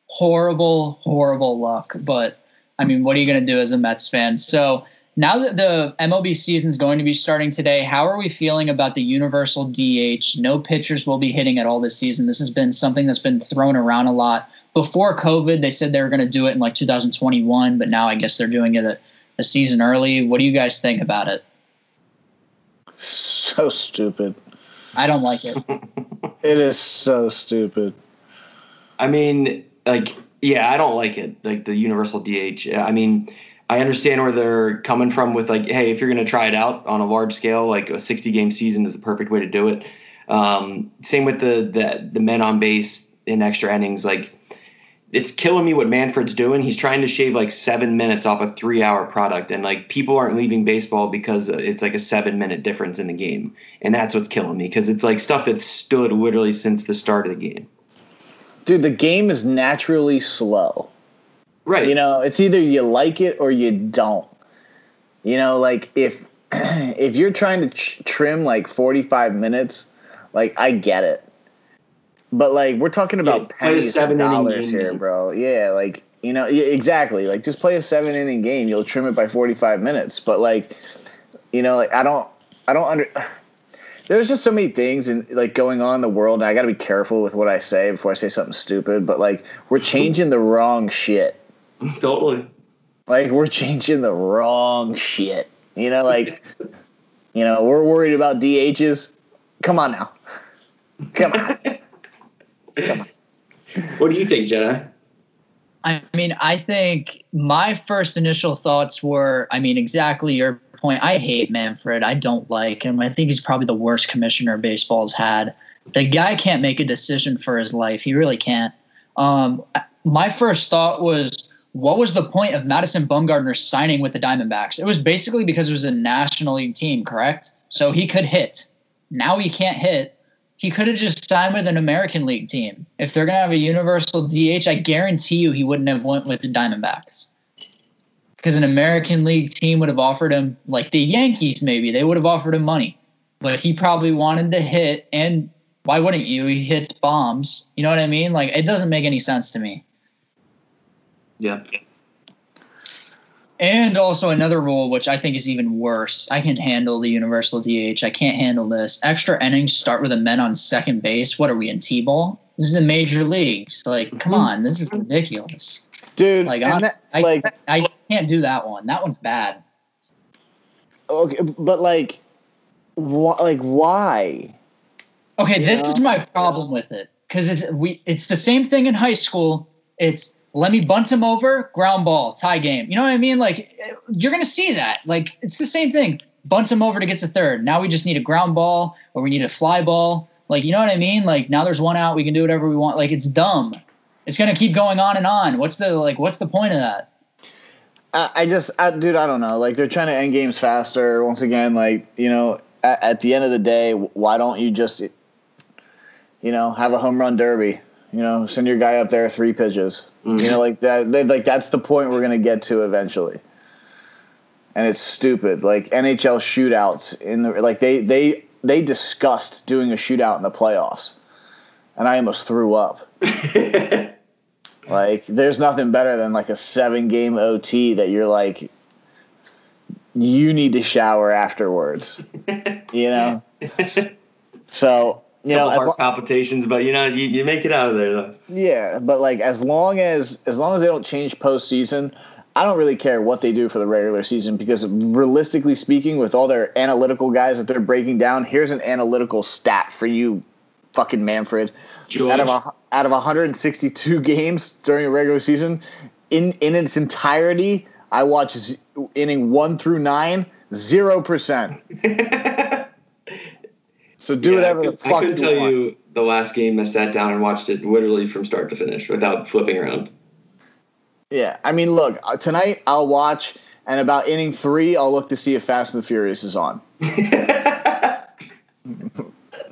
horrible, horrible luck. But I mean, what are you going to do as a Mets fan? So now that the MLB season is going to be starting today, how are we feeling about the universal DH? No pitchers will be hitting at all this season. This has been something that's been thrown around a lot. Before COVID, they said they were going to do it in like 2021, but now I guess they're doing it a, a season early. What do you guys think about it? So stupid. I don't like it. It is so stupid. I mean, like, yeah, I don't like it. Like the universal DH. I mean, I understand where they're coming from with like, hey, if you're going to try it out on a large scale, like a 60 game season is the perfect way to do it. Um, same with the, the the men on base in extra innings. Like, it's killing me what Manfred's doing. He's trying to shave like seven minutes off a three hour product, and like people aren't leaving baseball because it's like a seven minute difference in the game, and that's what's killing me because it's like stuff that stood literally since the start of the game. Dude, the game is naturally slow. Right. You know, it's either you like it or you don't. You know, like if if you're trying to trim like 45 minutes, like I get it. But like we're talking about a pennies seven-inning dollars here, man. bro. Yeah, like you know, yeah, exactly. Like just play a 7 inning game, you'll trim it by 45 minutes. But like you know, like I don't I don't under there's just so many things and like going on in the world and I got to be careful with what I say before I say something stupid, but like we're changing the wrong shit totally. like we're changing the wrong shit. You know, like you know, we're worried about DHs. Come on now. Come on. What do you think, Jenna? I mean, I think my first initial thoughts were, I mean, exactly your point. I hate Manfred. I don't like him. I think he's probably the worst commissioner baseball's had. The guy can't make a decision for his life. He really can't. Um, my first thought was, what was the point of Madison Bumgarner signing with the Diamondbacks? It was basically because it was a National League team, correct? So he could hit. Now he can't hit. He could have just signed with an American League team. If they're gonna have a universal DH, I guarantee you he wouldn't have went with the Diamondbacks. Because an American League team would have offered him, like the Yankees, maybe they would have offered him money, but he probably wanted to hit. And Why wouldn't you? He hits bombs. You know what I mean? Like it doesn't make any sense to me. Yeah. And also another rule, which I think is even worse. I can handle the universal DH. I can't handle this. Extra innings start with a men on second base. What are we in T-ball? This is the major leagues. Like, come Mm-hmm. on, this is ridiculous. dude. Like, and I, that- like, I can't do that one. That one's bad. okay, but like, wh- like why? Okay, this Yeah. is my problem with it because it's we. It's the same thing in high school. It's let me bunt him over, ground ball, tie game. You know what I mean? Like you're gonna see that. Like it's the same thing. Bunt him over to get to third. Now we just need a ground ball or we need a fly ball. Like you know what I mean? Like now there's one out. We can do whatever we want. Like it's dumb. It's gonna keep going on and on. What's the like? What's the point of that? I, I just, I, dude, I don't know. Like they're trying to end games faster. Once again, like you know, at, at the end of the day, why don't you just, you know, have a home run derby? You know, send your guy up there three pitches. Mm-hmm. You know, like that. They, like that's the point we're gonna get to eventually. And it's stupid. Like NHL shootouts in the like they they they discussed doing a shootout in the playoffs, and I almost threw up. Like, there's nothing better than like a seven game OT that you're like, you need to shower afterwards. you know? So, you know, heart lo- palpitations, but you know, you, you make it out of there though. yeah, but like as long as as long as they don't change postseason, I don't really care what they do for the regular season because realistically speaking, with all their analytical guys that they're breaking down, here's an analytical stat for you, fucking Manfred. George. Out of a, out of 162 games during a regular season, in in its entirety, I watch z- inning one through nine, zero percent. So do Yeah, whatever I the could, fuck I couldn't tell want. you the last game I sat down and watched it literally from start to finish without flipping around. Yeah, I mean, look, uh, tonight I'll watch, and about inning three, I'll look to see if Fast and the Furious is on.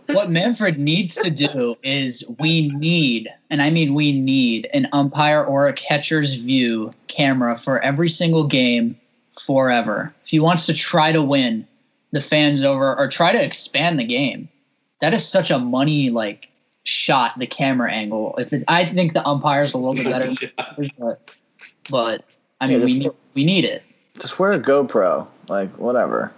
what Manfred needs to do is we need, and I mean we need, an umpire or a catcher's view camera for every single game forever. If he wants to try to win the fans over or try to expand the game, that is such a money like shot. The camera angle. If it, I think the umpire's a little bit better, but, but I mean Yeah, we need, we need it. Just wear a GoPro, like whatever.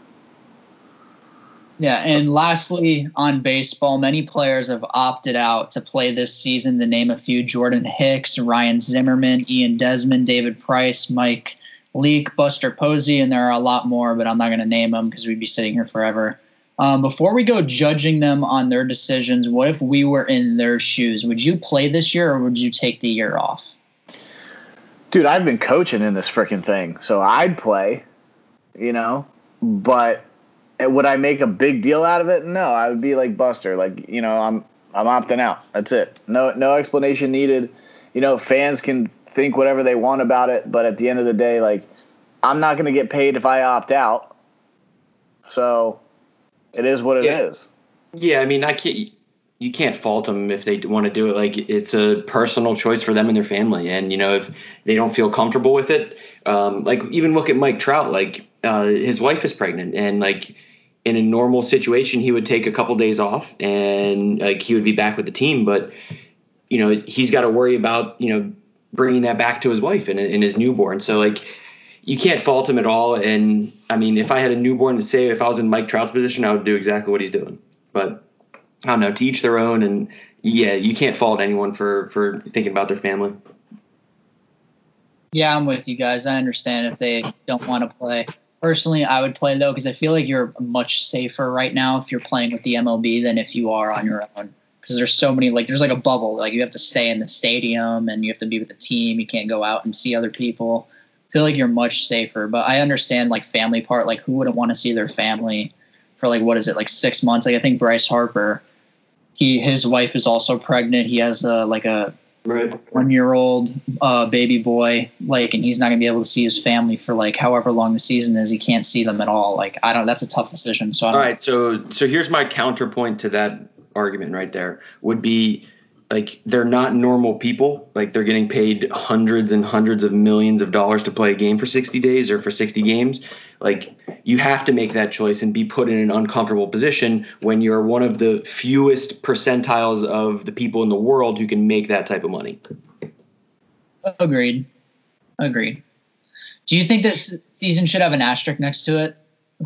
Yeah, and lastly, on baseball, many players have opted out to play this season. To name a few: Jordan Hicks, Ryan Zimmerman, Ian Desmond, David Price, Mike Leake, Buster Posey, and there are a lot more, but I'm not going to name them because we'd be sitting here forever. Um, before we go judging them on their decisions, what if we were in their shoes? Would you play this year, or would you take the year off? Dude, I've been coaching in this freaking thing, so I'd play, you know, but would I make a big deal out of it? No, I would be like Buster, like you know, I'm I'm opting out. That's it. No no explanation needed. You know, fans can think whatever they want about it, but at the end of the day, like I'm not going to get paid if I opt out. So it is what it is. Yeah. Yeah, I mean, I can't. You can't fault them if they want to do it. Like it's a personal choice for them and their family, and you know if they don't feel comfortable with it, um, like even look at Mike Trout. Like uh, his wife is pregnant, and like in a normal situation, he would take a couple days off, and like he would be back with the team. But you know he's got to worry about you know bringing that back to his wife and, and his newborn. So like you can't fault him at all. And I mean, if I had a newborn to say, if I was in Mike Trout's position, I would do exactly what he's doing. But I don't know, to each their own. And yeah, you can't fault anyone for for thinking about their family. Yeah, I'm with you guys. I understand if they don't want to play. Personally, I would play though because I feel like you're much safer right now if you're playing with the MLB than if you are on your own. Because there's so many like there's like a bubble. Like you have to stay in the stadium and you have to be with the team. You can't go out and see other people. I feel like you're much safer. But I understand like family part. Like who wouldn't want to see their family for like what is it like six months? Like I think Bryce Harper, he his wife is also pregnant. He has a like a Right. one year old uh, baby boy like and he's not gonna be able to see his family for like however long the season is he can't see them at all like i don't that's a tough decision so I All right. So so here's my counterpoint to that argument right there would be like they're not normal people. Like they're getting paid hundreds and hundreds of millions of dollars to play a game for 60 days or for 60 games. Like you have to make that choice and be put in an uncomfortable position when you're one of the fewest percentiles of the people in the world who can make that type of money. Agreed. Agreed. Do you think this season should have an asterisk next to it?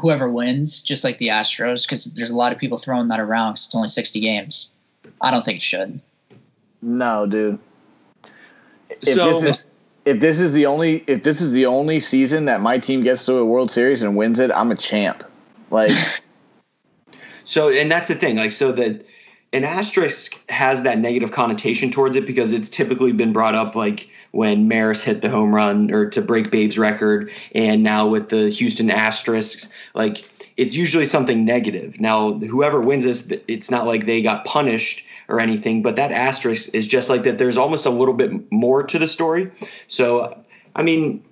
Whoever wins, just like the Astros, because there's a lot of people throwing that around because it's only 60 games. I don't think it should. No, dude. If So- this is if this is the only if this is the only season that my team gets to a World Series and wins it, I'm a champ. Like So, and that's the thing, like, so that an asterisk has that negative connotation towards it because it's typically been brought up like when Maris hit the home run or to break Babe's record, and now with the Houston asterisks, like it's usually something negative. Now, whoever wins this, it's not like they got punished or anything, but that asterisk is just like that. There's almost a little bit more to the story. So, I mean,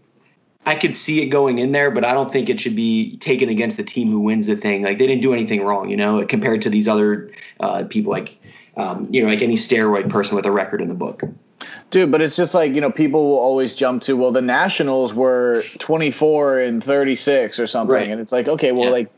I could see it going in there, but I don't think it should be taken against the team who wins the thing. Like they didn't do anything wrong, you know, compared to these other uh, people, like um, you know, like any steroid person with a record in the book. Dude, but it's just like, you know, people will always jump to, well, the Nationals were 24 and 36 or something. Right. And it's like, okay, well, Yeah. like,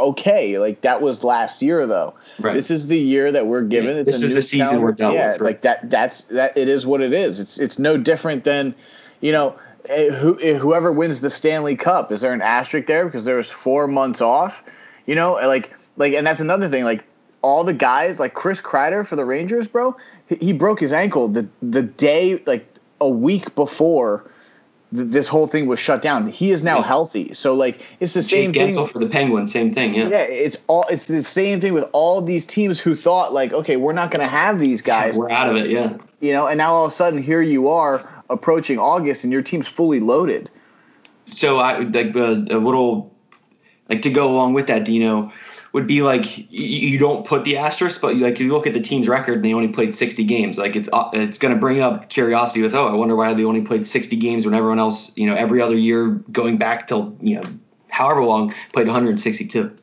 okay, like that was last year, though. Right. This is the year that we're given. It's this is the season we're done Yeah, with, right. like that, that's, that, it is what it is. It's, it's no different than, you know, eh, who, eh, whoever wins the Stanley Cup. Is there an asterisk there because there was four months off? You know, like, like, and that's another thing. Like, all the guys, like Chris Kreider for the Rangers, bro, he, broke his ankle the the day, like a week before th- this whole thing was shut down. He is now Yeah. healthy. So like, it's the Jake same thing. For the Penguins, same thing. Yeah, Yeah, it's all it's the same thing with all these teams who thought like, okay, we're not going to have these guys, we're out of it. Yeah, you know, and now all of a sudden here you are approaching August and your team's fully loaded. so I like uh, a little like to go along with that, Dino, would be like you don't put the asterisk, but you, like you look at the team's record and they only played 60 games. Like it's uh, it's going to bring up curiosity with oh, I wonder why they only played 60 games when everyone else, you know, every other year going back till you know however long played 162.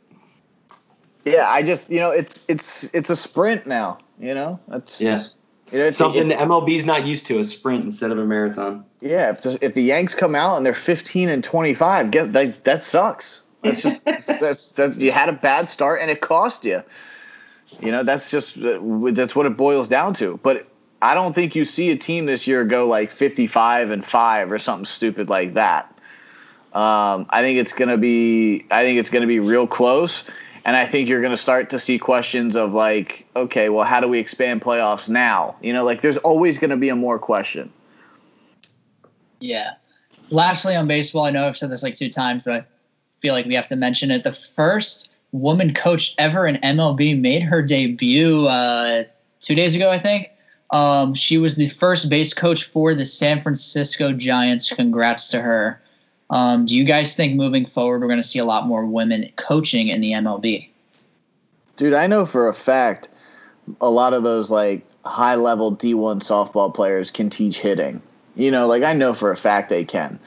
Yeah, I just you know it's it's it's a sprint now. You know that's Yeah. You know, it's Something it- MLB's not used to a sprint instead of a marathon. yeah, if the, if the Yanks come out and they're 15 and 25, get that that sucks. That's just that's that you had a bad start and it cost you. You know, that's just that's what it boils down to. But I don't think you see a team this year go like 55 and 5 or something stupid like that. Um, I think it's going to be I think it's going to be real close and I think you're going to start to see questions of like, okay, well, how do we expand playoffs now? You know, like there's always going to be a more question. Yeah. Lastly, on baseball, I know I've said this like two times, but feel like we have to mention it. The first woman coach ever in MLB made her debut uh, two days ago, I think. Um, she was the first base coach for the San Francisco Giants. Congrats to her. Um, do you guys think moving forward we're going to see a lot more women coaching in the MLB? Dude, I know for a fact a lot of those like high level D1 softball players can teach hitting. You know, like I know for a fact they can.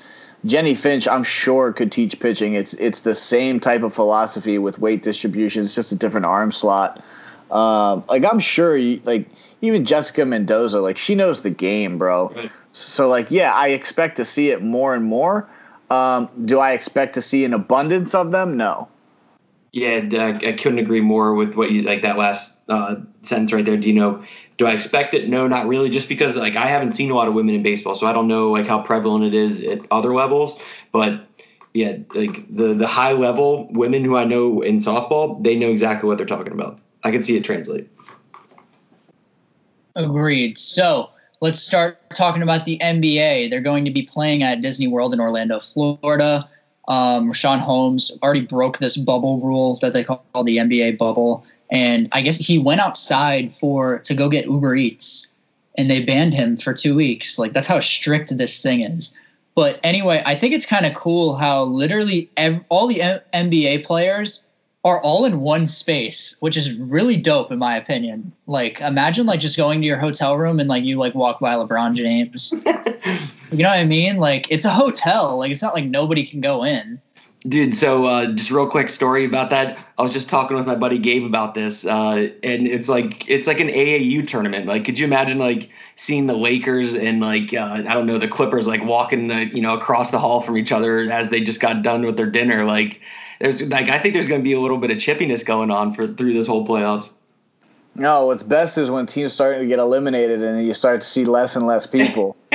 Jennie Finch, I'm sure could teach pitching. It's it's the same type of philosophy with weight distribution. It's just a different arm slot. Um, like I'm sure, you, like even Jessica Mendoza, like she knows the game, bro. Right. So like, yeah, I expect to see it more and more. Um, do I expect to see an abundance of them? No. Yeah, I, I couldn't agree more with what you like that last uh, sentence right there. Do you know? Do I expect it? No, not really. Just because like I haven't seen a lot of women in baseball, so I don't know like how prevalent it is at other levels. But yeah, like the the high level women who I know in softball, they know exactly what they're talking about. I can see it translate. Agreed. So let's start talking about the NBA. They're going to be playing at Disney World in Orlando, Florida. Um, Richaun Holmes already broke this bubble rule that they call the NBA bubble, and I guess he went outside for to go get Uber Eats, and they banned him for two weeks. Like that's how strict this thing is. But anyway, I think it's kind of cool how literally ev- all the M- NBA players are all in one space, which is really dope in my opinion. Like imagine like just going to your hotel room and like you like walk by LeBron James. you know what I mean? Like it's a hotel. Like it's not like nobody can go in. Dude, so uh, just real quick story about that. I was just talking with my buddy Gabe about this, uh, and it's like it's like an AAU tournament. Like, could you imagine like seeing the Lakers and like uh, I don't know the Clippers like walking the, you know across the hall from each other as they just got done with their dinner? Like, there's like I think there's going to be a little bit of chippiness going on for through this whole playoffs. No, what's best is when teams starting to get eliminated and you start to see less and less people.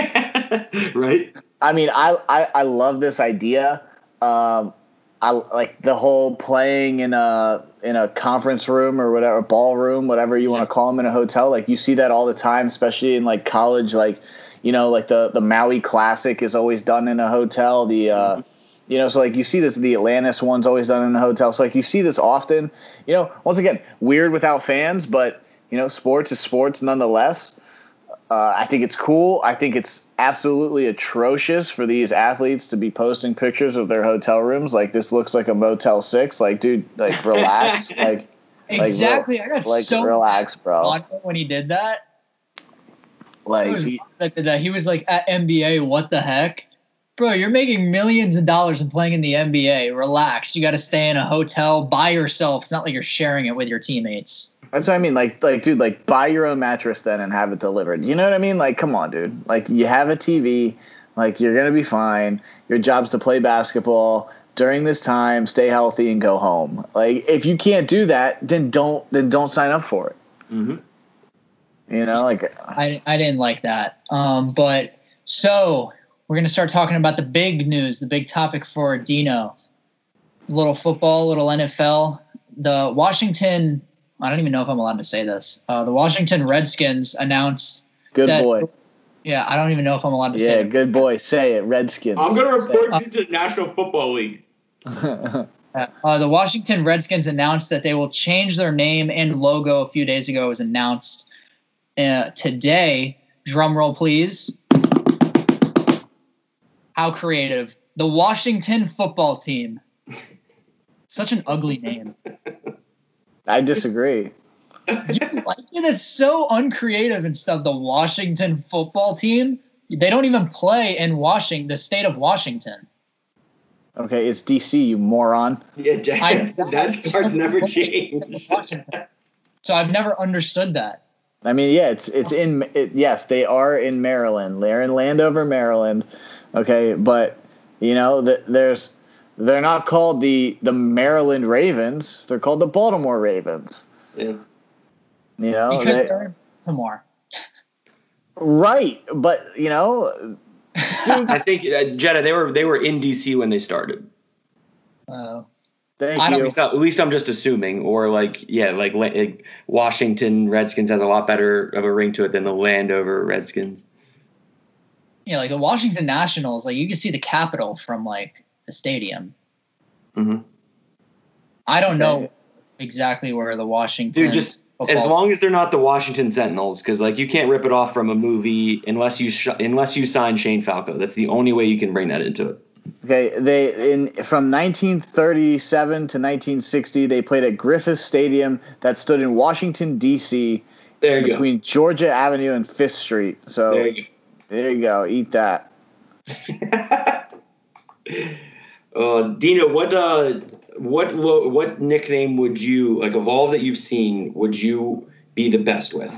right. I mean, I, I I love this idea. Um, I like the whole playing in a in a conference room or whatever ballroom, whatever you want to call them in a hotel. Like you see that all the time, especially in like college. Like you know, like the the Maui Classic is always done in a hotel. The uh, mm-hmm. you know, so like you see this. The Atlantis one's always done in a hotel. So like you see this often. You know, once again, weird without fans, but you know, sports is sports nonetheless. Uh, I think it's cool. I think it's absolutely atrocious for these athletes to be posting pictures of their hotel rooms. Like this looks like a Motel Six. Like, dude, like relax. like exactly. Like, I got like so relax, bro. When he did that, like was he, that he was like at NBA. What the heck, bro? You're making millions of dollars and playing in the NBA. Relax. You got to stay in a hotel by yourself. It's not like you're sharing it with your teammates. That's what I mean. Like, like, dude, like, buy your own mattress then and have it delivered. You know what I mean? Like, come on, dude. Like, you have a TV. Like, you're gonna be fine. Your job's to play basketball during this time. Stay healthy and go home. Like, if you can't do that, then don't then don't sign up for it. Mm-hmm. You know, like I I didn't like that. Um, but so we're gonna start talking about the big news, the big topic for Dino. Little football, little NFL. The Washington I don't even know if I'm allowed to say this. Uh, the Washington Redskins announced. Good that, boy. Yeah, I don't even know if I'm allowed to yeah, say. Yeah, good boy. Say it, Redskins. I'm going to report uh, you to the National Football League. uh, the Washington Redskins announced that they will change their name and logo. A few days ago, it was announced. Uh, today, drum roll, please. How creative! The Washington Football Team. Such an ugly name. I disagree. you like it? It's so uncreative and stuff. The Washington football team, they don't even play in Washington, the state of Washington. Okay, it's DC, you moron. Yeah, I, that part's never changed. so I've never understood that. I mean, yeah, it's it's in it, yes, they are in Maryland. They're in Landover, Maryland. Okay, but you know, the, there's they're not called the the Maryland Ravens. They're called the Baltimore Ravens. Yeah. You know, because they, are in Baltimore. Right, but you know, dude, I think uh, Jetta they were they were in DC when they started. Oh. Thank I you. At least, at least, I'm just assuming, or like, yeah, like, like Washington Redskins has a lot better of a ring to it than the Landover Redskins. Yeah, like the Washington Nationals, like you can see the capital from like the stadium. Mm-hmm. I don't okay. know exactly where the Washington. Dude, just as long as they're not the Washington Sentinels, because like you can't rip it off from a movie unless you sh- unless you sign Shane Falco. That's the only way you can bring that into it. Okay, they in from 1937 to 1960, they played at Griffith Stadium that stood in Washington D.C. There between go. Georgia Avenue and Fifth Street. So there you go. There you go. Eat that. uh, Dino, what uh, what what nickname would you like of all that you've seen? Would you be the best with?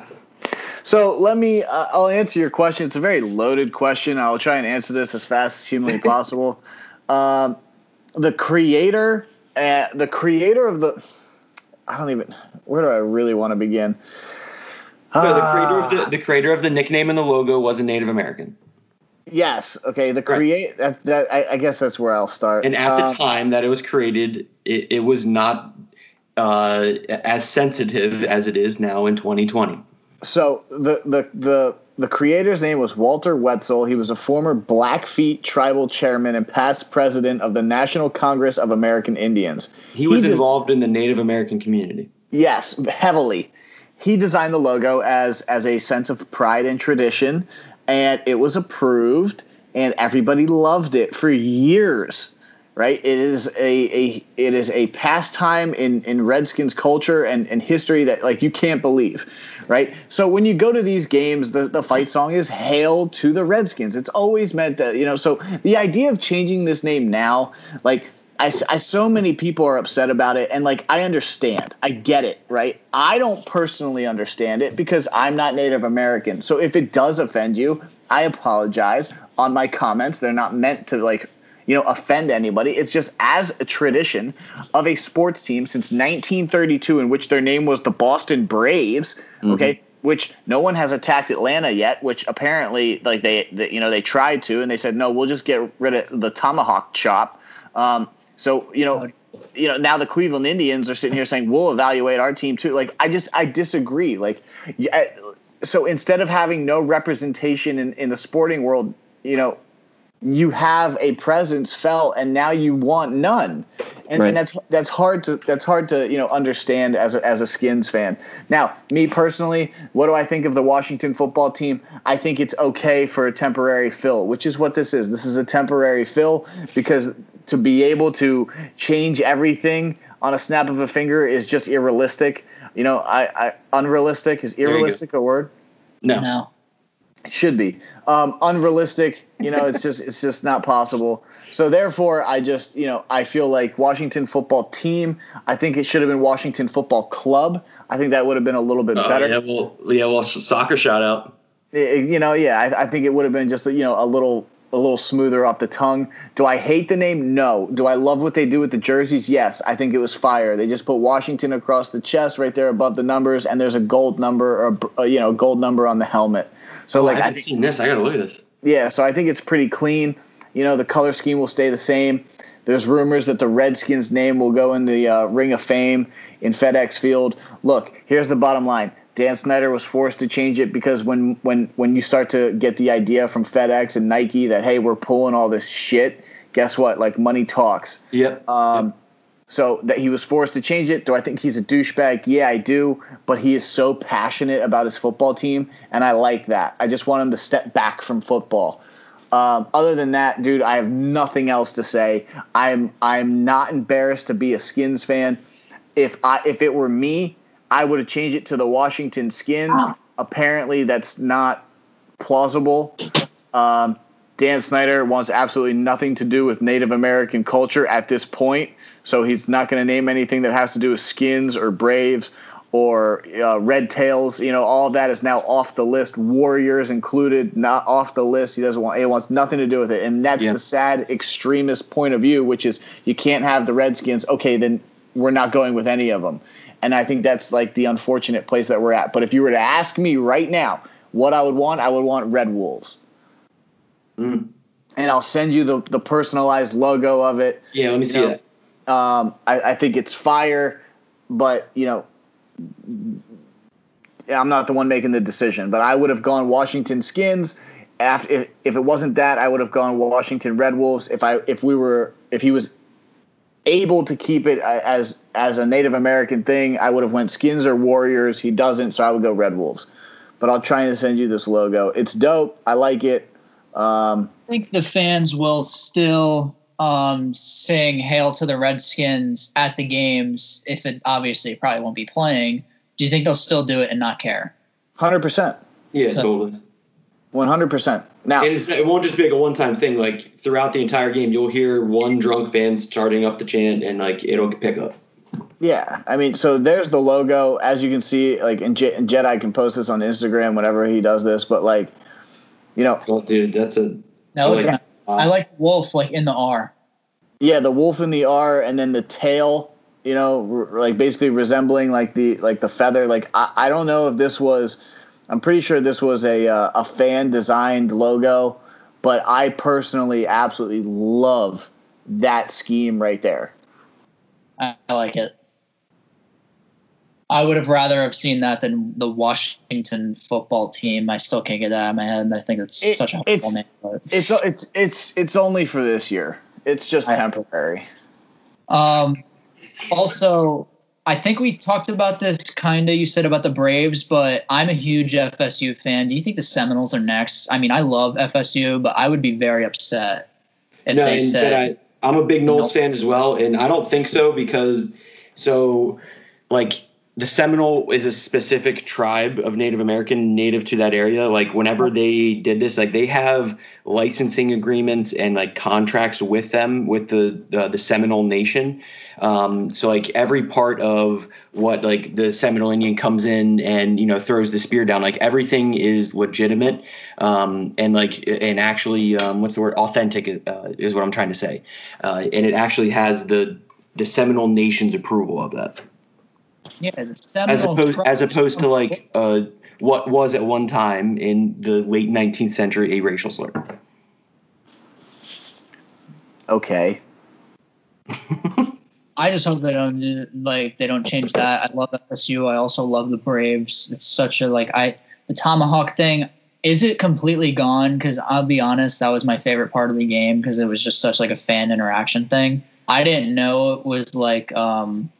So let me. Uh, I'll answer your question. It's a very loaded question. I'll try and answer this as fast as humanly possible. Um, the creator, uh, the creator of the. I don't even. Where do I really want to begin? No, the creator of the the creator of the nickname and the logo was a Native American. Yes. Okay. The create right. that, that I, I, guess that's where I'll start. And at um, the time that it was created, it, it was not uh, as sensitive as it is now in 2020. So the the the the creator's name was Walter Wetzel. He was a former Blackfeet tribal chairman and past president of the National Congress of American Indians. He was he involved in the Native American community. Yes, heavily. He designed the logo as as a sense of pride and tradition and it was approved and everybody loved it for years right? It is a, a it is a pastime in in redskins culture and, and history that like you can't believe right? So when you go to these games the, the fight song is hail to the redskins. It's always meant that you know so the idea of changing this name now like I, I so many people are upset about it and like i understand. I get it right? I don't personally understand it because i'm not native american. So if it does offend you i apologize on my comments. They're not meant to like you know offend anybody. It's just as a tradition of a sports team since 1932 in which their name was the boston braves mm-hmm. okay which no one has attacked Atlanta yet, which apparently like they, they, you know they tried to and they said no, we'll just get rid of the tomahawk chop. Um, so you know, you know now the Cleveland Indians are sitting here saying we'll evaluate our team too. Like I just I disagree. Like, yeah, so instead of having no representation in in the sporting world, you know, you have a presence felt, and now you want none. And, right. and, that's that's hard to that's hard to you know understand as a, as a skins fan. Now, me personally, what do I think of the Washington football team? I think it's okay for a temporary fill, which is what this is. This is a temporary fill because to be able to change everything on a snap of a finger is just unrealistic. You know, I, I unrealistic is unrealistic a word? No. No. It should be um, unrealistic. You know, it's just it's just not possible. So therefore, I just you know I feel like Washington football team. I think it should have been Washington football club. I think that would have been a little bit oh, better. Yeah, well, yeah, well, soccer shout out. It, you know, yeah, I, I think it would have been just you know a little a little smoother off the tongue. Do I hate the name? No. Do I love what they do with the jerseys? Yes. I think it was fire. They just put Washington across the chest right there above the numbers, and there's a gold number or uh, you know gold number on the helmet. So oh, like I haven't I think, seen this. I gotta look at this. Yeah. So I think it's pretty clean. You know, the color scheme will stay the same. There's rumors that the Redskins name will go in the uh, Ring of Fame in FedEx Field. Look, here's the bottom line. Dan Snyder was forced to change it because when when when you start to get the idea from FedEx and Nike that hey we're pulling all this shit, guess what? Like money talks. Yep. Um, yep. So that he was forced to change it. Do I think he's a douchebag? Yeah, I do. But he is so passionate about his football team, and I like that. I just want him to step back from football. Um, other than that, dude, I have nothing else to say. I'm I'm not embarrassed to be a Skins fan. If I if it were me, I would have changed it to the Washington Skins. Oh. Apparently, that's not plausible. Um, Dan Snyder wants absolutely nothing to do with Native American culture at this point, so he's not going to name anything that has to do with skins or Braves or uh, Red Tails. You know, all of that is now off the list. Warriors included, not off the list. He doesn't want. He wants nothing to do with it, and that's yeah. the sad extremist point of view, which is you can't have the Redskins. Okay, then we're not going with any of them. And I think that's like the unfortunate place that we're at. But if you were to ask me right now what I would want, I would want Red Wolves. Mm. And I'll send you the, the personalized logo of it. Yeah, let me you see know, that. Um, I, I think it's fire, but you know, I'm not the one making the decision. But I would have gone Washington Skins. After, if, if it wasn't that, I would have gone Washington Red Wolves. If I if we were if he was able to keep it as as a Native American thing, I would have went Skins or Warriors. He doesn't, so I would go Red Wolves. But I'll try and send you this logo. It's dope. I like it. Um, I think the fans will still um, sing "Hail to the Redskins" at the games. If it obviously probably won't be playing, do you think they'll still do it and not care? Hundred percent. Yeah, so, totally. One hundred percent. Now, and it won't just be like a one-time thing. Like throughout the entire game, you'll hear one drunk fan starting up the chant, and like it'll pick up. Yeah, I mean, so there's the logo. As you can see, like, and, Je- and Jedi can post this on Instagram whenever he does this. But like, you know, well, dude, that's a no. Like, not, uh, I like wolf, like in the R. Yeah, the wolf in the R, and then the tail. You know, like basically resembling like the like the feather. Like I, I don't know if this was I'm pretty sure this was a uh, a fan designed logo, but I personally absolutely love that scheme right there. I, like it. I would have rather have seen that than the Washington football team. I still can't get that out of my head, and I think it's it, such a it's, name. It's it's it's it's only for this year. It's just temporary. Um, also, I think we talked about this kind of. You said about the Braves, but I'm a huge FSU fan. Do you think the Seminoles are next? I mean, I love FSU, but I would be very upset if no, they said. I, am a big Noles fan as well, and I don't think so because so like the Seminole is a specific tribe of Native American native to that area. Like whenever they did this, like they have licensing agreements and like contracts with them with the the, the Seminole Nation. Um, so like every part of what like the Seminole Indian comes in and you know throws the spear down, like everything is legitimate um, and like and actually um, what's the word authentic uh, is what I'm trying to say, uh, and it actually has the the Seminole Nation's approval of that. Yeah, as opposed as opposed to like uh, what was at one time in the late 19th century a racial slur. Okay. I just hope they don't like they don't change that. I love FSU. I also love the Braves. It's such a like I the tomahawk thing. Is it completely gone? Because I'll be honest, that was my favorite part of the game because it was just such like a fan interaction thing. I didn't know it was like um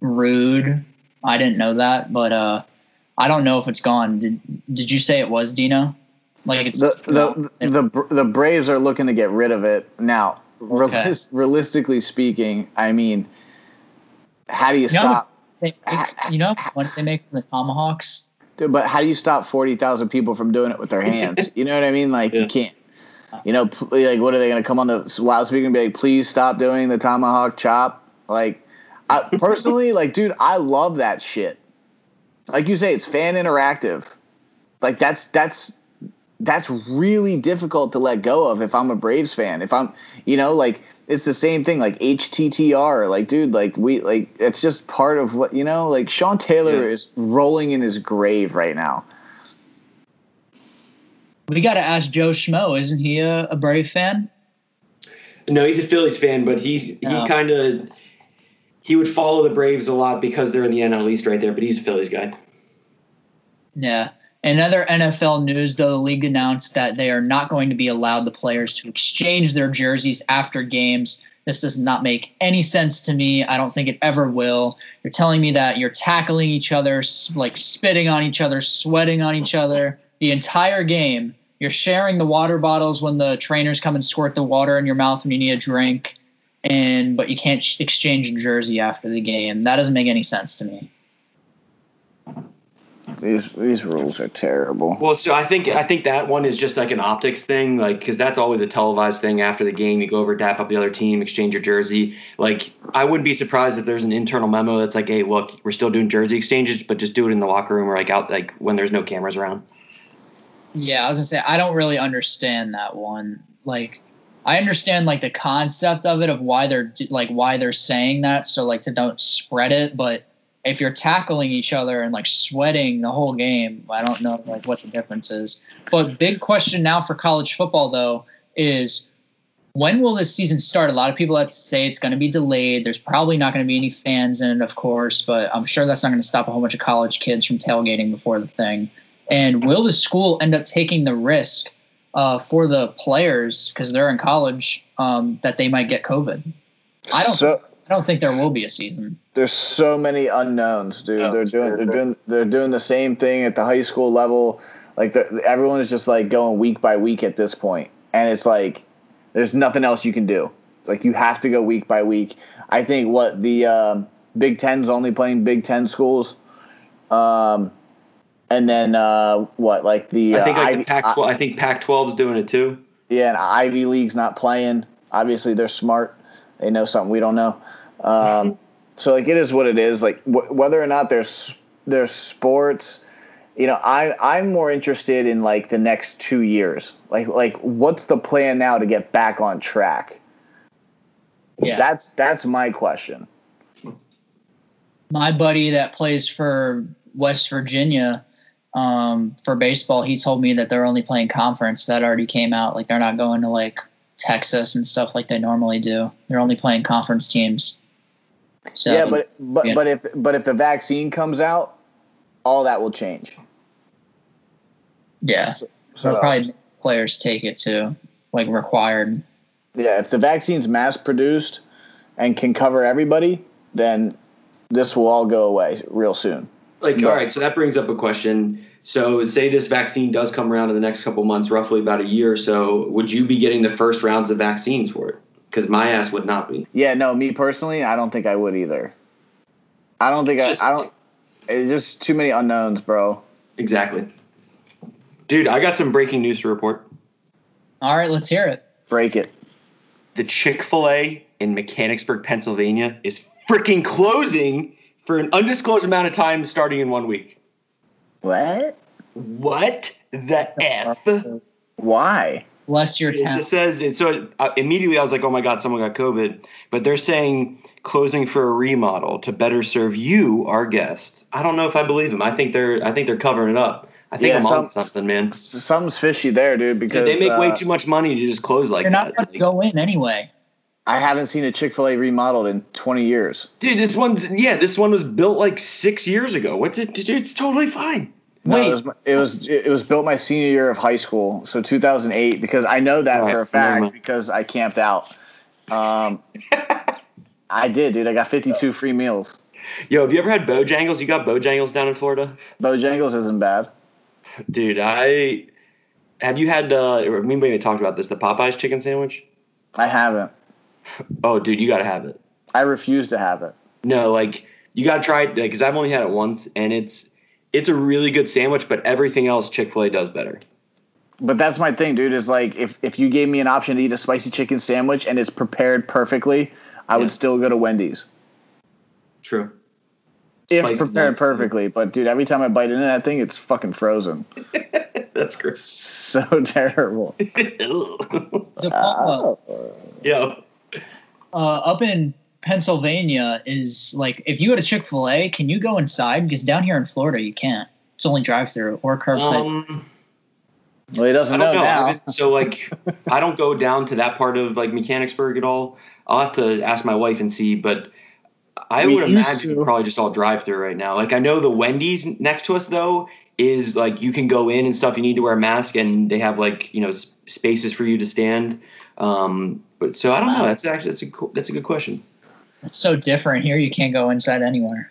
rude. I didn't know that, but uh, I don't know if it's gone. Did Did you say it was Dino? Like it's the the, the the Braves are looking to get rid of it now. Okay. realistically speaking, I mean, how do you, you stop? Know, they, you know what they make from the tomahawks. Dude, but how do you stop forty thousand people from doing it with their hands? you know what I mean? Like yeah. you can't. You know, like what are they going to come on the loudspeaker and be like, "Please stop doing the tomahawk chop"? Like, I, personally, like, dude, I love that shit. Like you say, it's fan interactive. Like that's that's that's really difficult to let go of if I'm a Braves fan. If I'm, you know, like it's the same thing. Like HTTR, like dude, like we like it's just part of what you know. Like Sean Taylor yeah. is rolling in his grave right now. We got to ask Joe Schmo. Isn't he a, a Brave fan? No, he's a Phillies fan, but he he oh. kind of he would follow the Braves a lot because they're in the NL East right there. But he's a Phillies guy. Yeah. Another NFL news, though, the league announced that they are not going to be allowed the players to exchange their jerseys after games. This does not make any sense to me. I don't think it ever will. You're telling me that you're tackling each other, like spitting on each other, sweating on each other the entire game. You're sharing the water bottles when the trainers come and squirt the water in your mouth when you need a drink and but you can't exchange a jersey after the game. That doesn't make any sense to me. These these rules are terrible. Well, so I think I think that one is just like an optics thing, like because that's always a televised thing. After the game, you go over, dap up the other team, exchange your jersey. Like I wouldn't be surprised if there's an internal memo that's like, "Hey, look, we're still doing jersey exchanges, but just do it in the locker room or like out like when there's no cameras around." Yeah, I was gonna say I don't really understand that one. Like I understand like the concept of it of why they're like why they're saying that so like to don't spread it but if you're tackling each other and like sweating the whole game I don't know like what the difference is. But big question now for college football though is when will this season start? A lot of people have to say it's going to be delayed. There's probably not going to be any fans in it of course but I'm sure that's not going to stop a whole bunch of college kids from tailgating before the thing. And will the school end up taking the risk uh, for the players because they're in college um, that they might get COVID. I don't. So, I don't think there will be a season. There's so many unknowns, dude. Oh, they're doing. They're doing. They're doing the same thing at the high school level. Like everyone is just like going week by week at this point, and it's like there's nothing else you can do. like you have to go week by week. I think what the um, Big Ten's only playing Big Ten schools. Um, and then uh, what? Like the I think like uh, the Pac-12. I, I think Pac-12 is doing it too. Yeah, and Ivy League's not playing. Obviously, they're smart. They know something we don't know. Um, so like it is what it is. Like wh- whether or not there's there's sports, you know, I I'm more interested in like the next two years. Like like what's the plan now to get back on track? Yeah, that's that's my question. My buddy that plays for West Virginia um, for baseball, he told me that they're only playing conference. That already came out. Like they're not going to like Texas and stuff like they normally do. They're only playing conference teams. So, yeah, but but but if but if the vaccine comes out, all that will change. Yeah, so, so probably players take it too, like required. Yeah, if the vaccine's mass produced and can cover everybody, then this will all go away real soon. Like, but, all right, so that brings up a question. So, say this vaccine does come around in the next couple months, roughly about a year or so. Would you be getting the first rounds of vaccines for it? Because my ass would not be. Yeah, no, me personally, I don't think I would either. I don't think I, I don't. It's just too many unknowns, bro. Exactly. Dude, I got some breaking news to report. All right, let's hear it. Break it. The Chick fil A in Mechanicsburg, Pennsylvania is freaking closing for an undisclosed amount of time starting in one week. What? What the F? Why? Bless your It just says it. So uh, immediately I was like, oh my God, someone got COVID. But they're saying closing for a remodel to better serve you, our guest. I don't know if I believe them. I think they're I think they're covering it up. I think Yeah, I'm some- on something, man. Something's fishy there, dude. Dude, Because they make way uh, too much money to just close like that. You're not going to go in anyway. I haven't seen a Chick Fil A remodeled in 20 years. dude, this one's yeah, this one was built like six years ago. What's it? Dude, it's totally fine. No, Wait. it was, it was it was built my senior year of high school, so 2008. Because I know that Right, for a fact mind. because I camped out. Um, I did, dude. I got 52 free meals. Yo, have you ever had Bojangles? You got Bojangles down in Florida? Bojangles isn't bad. Dude, I have you had uh or me and Baby talked about this, the Popeyes chicken sandwich? I haven't. Oh dude, you gotta have it. I refuse to have it. No, like you gotta try it because I've only had it once and it's it's a really good sandwich, but everything else Chick-fil-A does better. But that's my thing, dude. Is like if if you gave me an option to eat a spicy chicken sandwich and it's prepared perfectly, I Yeah. would still go to Wendy's. True. If Spicy prepared nuts. perfectly, but dude, every time I bite into that thing, it's fucking frozen. That's great. So terrible. DePaula, uh, Yo. Uh, up in Pennsylvania is like if you go to Chick Fil A, can you go inside? Because down here in Florida, you can't. It's only drive through or curbside. Um, Well, he doesn't don't know, know. Now. so like I don't go down to that part of like Mechanicsburg at all. I'll have to ask my wife and see, but I We would imagine to. probably just all drive through right now. Like I know the Wendy's next to us though is like you can go in and stuff. You need to wear a mask and they have like you know s- spaces for you to stand. Um, but so I don't know. That's actually that's a cool, that's a good question. it's so different here. You can't go inside anywhere.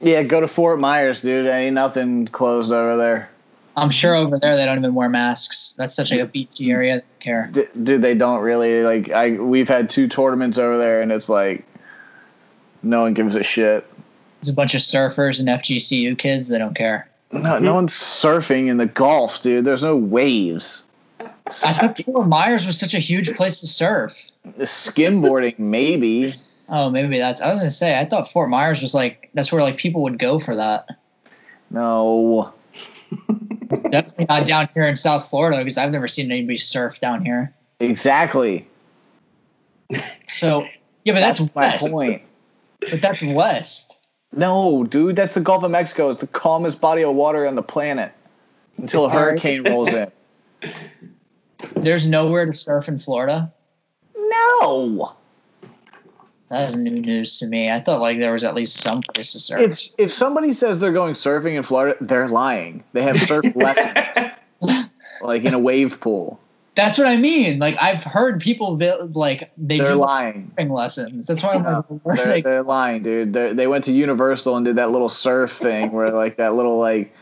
Yeah, go to Fort Myers, dude. Ain't nothing closed over there. I'm sure over there they don't even wear masks. That's such like a beachy area. They don't care. D- dude, they don't really like. I we've had two tournaments over there, and it's like no one gives a shit. There's a bunch of surfers and FGCU kids. They don't care. No, no mm-hmm. one's surfing in the Gulf, dude. There's no waves. I thought Fort Myers was such a huge place to surf. The skimboarding, maybe. Oh, maybe that's. I was gonna say. I thought Fort Myers was like that's where like people would go for that. No. Definitely not down here in South Florida because I've never seen anybody surf down here. Exactly. So yeah, but that's, my west. point. But that's west. No, dude, that's the Gulf of Mexico. It's the calmest body of water on the planet until a hurricane rolls in. There's nowhere to surf in Florida. No. That is new news to me. I thought like there was at least some place to surf. If if somebody says they're going surfing in Florida, they're lying. They have surf lessons, like in a wave pool. That's what I mean. Like I've heard people like they They're do lying. surfing lessons. That's why I'm like, They're, they, they're lying, dude. They're, they went to Universal and did that little surf thing where like that little like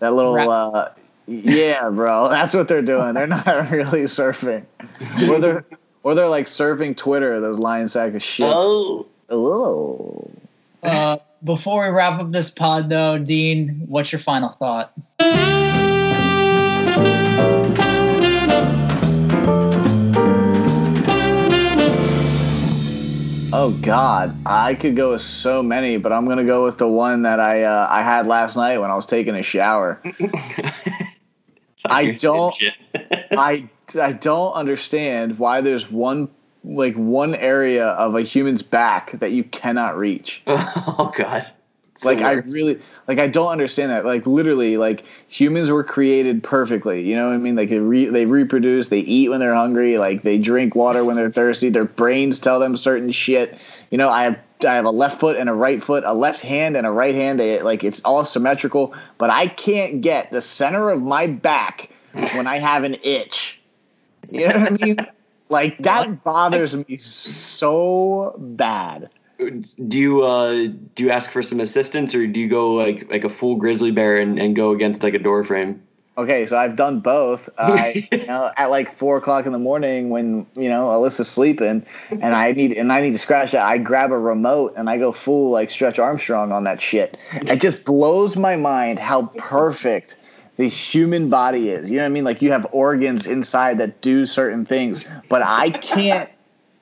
that little uh yeah, bro. That's what they're doing. They're not really surfing. Or they're or they're like surfing Twitter, those lion sack of shit. Oh, Oh. uh, before we wrap up this pod, though, Dean, what's your final thought? Oh God, I could go with so many, but I'm gonna go with the one that I uh, I had last night when I was taking a shower. I don't- I I don't understand why there's one like one area of a human's back that you cannot reach. oh God. It's Like I really like I don't understand that. Like literally, like humans were created perfectly. You know what I mean? Like they re- they reproduce, they eat when they're hungry, like they drink water when they're thirsty. Their brains tell them certain shit. You know, I have I have a left foot and a right foot, a left hand and a right hand. They like it's all symmetrical, but I can't get the center of my back when I have an itch. You know what I mean? Like that bothers me so bad. Do you uh do you ask for some assistance or do you go like like a full grizzly bear and, and go against like a door frame? Okay, so I've done both. I, you know, at like four o'clock in the morning when you know Alyssa's sleeping, and I need and I need to scratch that. I grab a remote and I go full like Stretch Armstrong on that shit. It just blows my mind how perfect the human body is. You know what I mean? Like you have organs inside that do certain things, but I can't.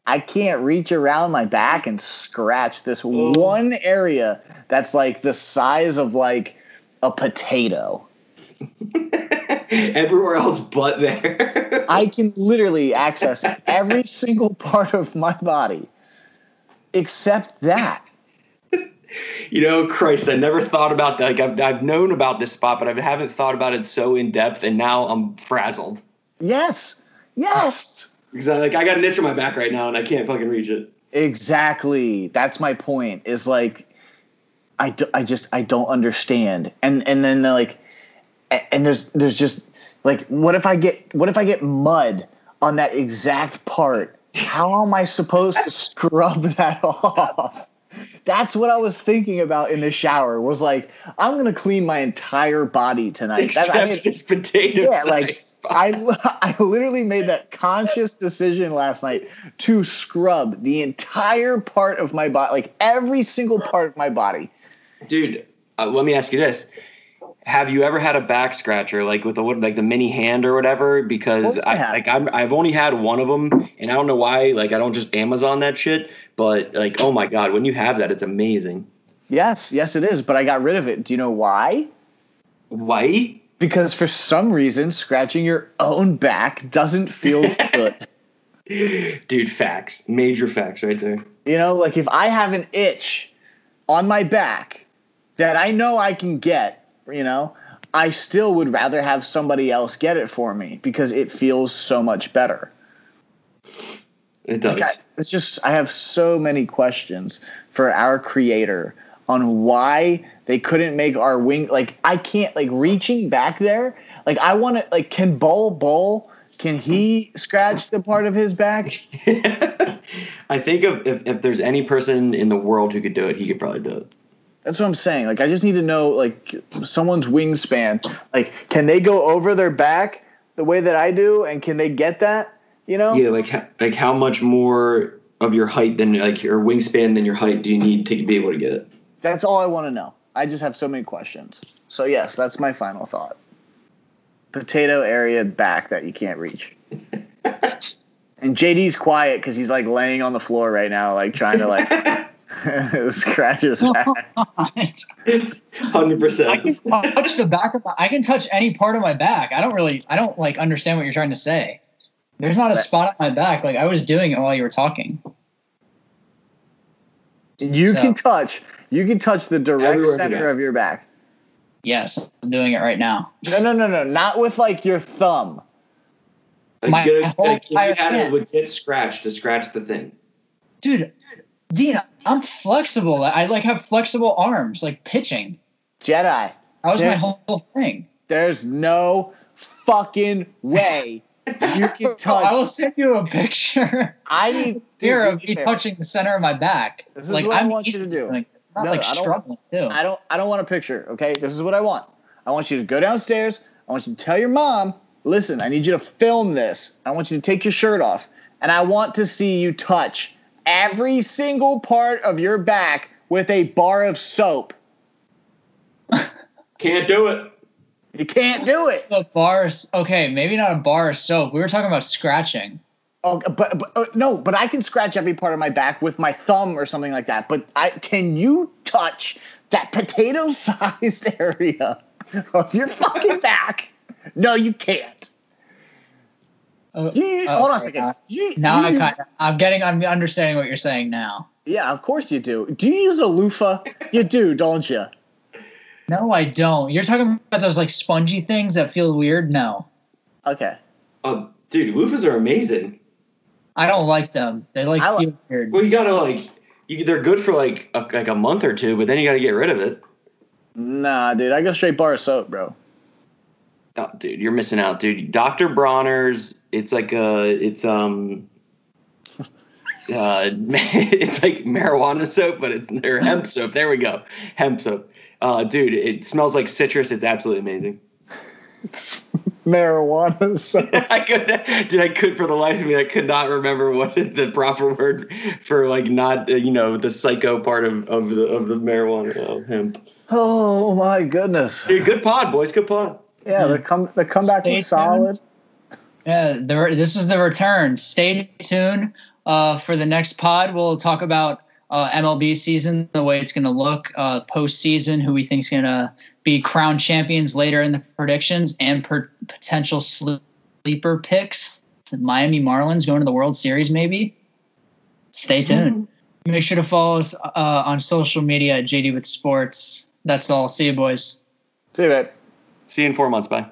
I can't reach around my back and scratch this oh. one area that's like the size of like a potato. Everywhere else but there. I can literally access every single part of my body except that. you know, Christ, I never thought about that. Like I've, I've known about this spot, but I haven't thought about it so in depth, and now I'm frazzled. Yes. Yes. Because I, like I got an itch on my back right now, and I can't fucking reach it. Exactly. That's my point. Is like, I, do, I just I don't understand. And and then they're like, and there's there's just like, what if I get what if I get mud on that exact part? How am I supposed to scrub that off? That's what I was thinking about in the shower. Was like, I'm gonna clean my entire body tonight. Except That- I mean, this potato. yeah, like. I, I literally made that conscious decision last night to scrub the entire part of my body, like every single part of my body. dude. Uh, let me ask you this: Have you ever had a back scratcher, like with the like the mini hand or whatever? Because I I, like I'm, I've only had one of them, and I don't know why. Like I don't just Amazon that shit, but like oh my god, when you have that, it's amazing. Yes, yes, it is, but I got rid of it. Do you know why? Why? Because for some reason, scratching your own back doesn't feel good. Dude, facts, major facts right there. You know, like if I have an itch on my back that I know I can get, you know, I still would rather have somebody else get it for me because it feels so much better. It does. Like, I, it's just I have so many questions for our creator on why they couldn't make our wing like I can't like reaching back there. Like I want to like can Bull Bull can he scratch the part of his back? I think if, if if there's any person in the world who could do it, he could probably do it. That's what I'm saying. Like I just need to know like someone's wingspan. Like can they go over their back the way that I do and can they get that? You know? Yeah, like like how much more of your height than like your wingspan than your height do you need to be able to get it? That's all I want to know. I just have so many questions. So yes, that's my final thought. Potato area back that you can't reach. and JD's quiet because he's like laying on the floor right now, like trying to like scratch his back. Hundred I percent. can touch the back of my. I can touch any part of my back. I don't really. I don't like understand what you're trying to say. There's not a spot on my back. Like I was doing it while you were talking. You So- can touch. You can touch the direct center of your back. Yes, I'm doing it right now. No, no, no, no, not with like your thumb. Like, My get whole like, if you entire had a hand. legit scratch to scratch the thing. Dude, Dean, I'm flexible. I like have flexible arms, like pitching. Jedi. That was my whole thing. There's no fucking way you can touch. I will send you a picture I need dude, of me touching the center of my back. This is like what I I'm want you to do. doing not No, like I struggling too. I don't I don't want a picture, okay? This is what I want. I want you to go downstairs. I want you to tell your mom, listen, I need you to film this. I want you to take your shirt off. And I want to see you touch every single part of your back with a bar of soap. Can't do it. You can't do it. A bar, of- okay, maybe not a bar of soap. We were talking about scratching. Oh, but, but uh, no, but I can scratch every part of my back with my thumb or something like that. But I can you touch that potato-sized area of your fucking back? No, you can't. Uh, You- uh, hold on a second. uh, You- now I kind of, I'm getting, I'm understanding what you're saying now. Yeah, of course you do. Do you use a loofah? You do, don't you? No, I don't. You're talking about those like spongy things that feel weird. No, Okay. Oh, dude, loofahs are amazing. I don't like them. They like I li- feel weird. Well, you gotta like, you, they're good for like a, like a month or two, but then you gotta get rid of it. Nah, dude, I go straight bar of soap, bro. Oh, dude, you're missing out, dude. Dr. Bronner's, it's like a, it's um, uh, it's like marijuana soap, but it's their hemp soap. There we go, hemp soap. Uh, dude, it smells like citrus. It's absolutely amazing. marijuana. soap. I could, did I could for the life of me, I could not remember what the proper word for like not, uh, you know, the psycho part of, of the of the marijuana uh, hemp. oh my goodness. Hey, good pod, boys. Good pod. Yeah, the come the comeback Stay was solid. Yeah, the, this is the return. Stay tuned uh, for the next pod. We'll talk about uh, MLB season, the way it's going to look uh, postseason, who we think is going to be crown champions later in the predictions, and per- potential sleeper picks. Miami Marlins going to the World Series, maybe. Stay tuned. Make sure to follow us uh, on social media at JD with Sports. That's all. See you, boys. See you, babe. See you in four months. Bye.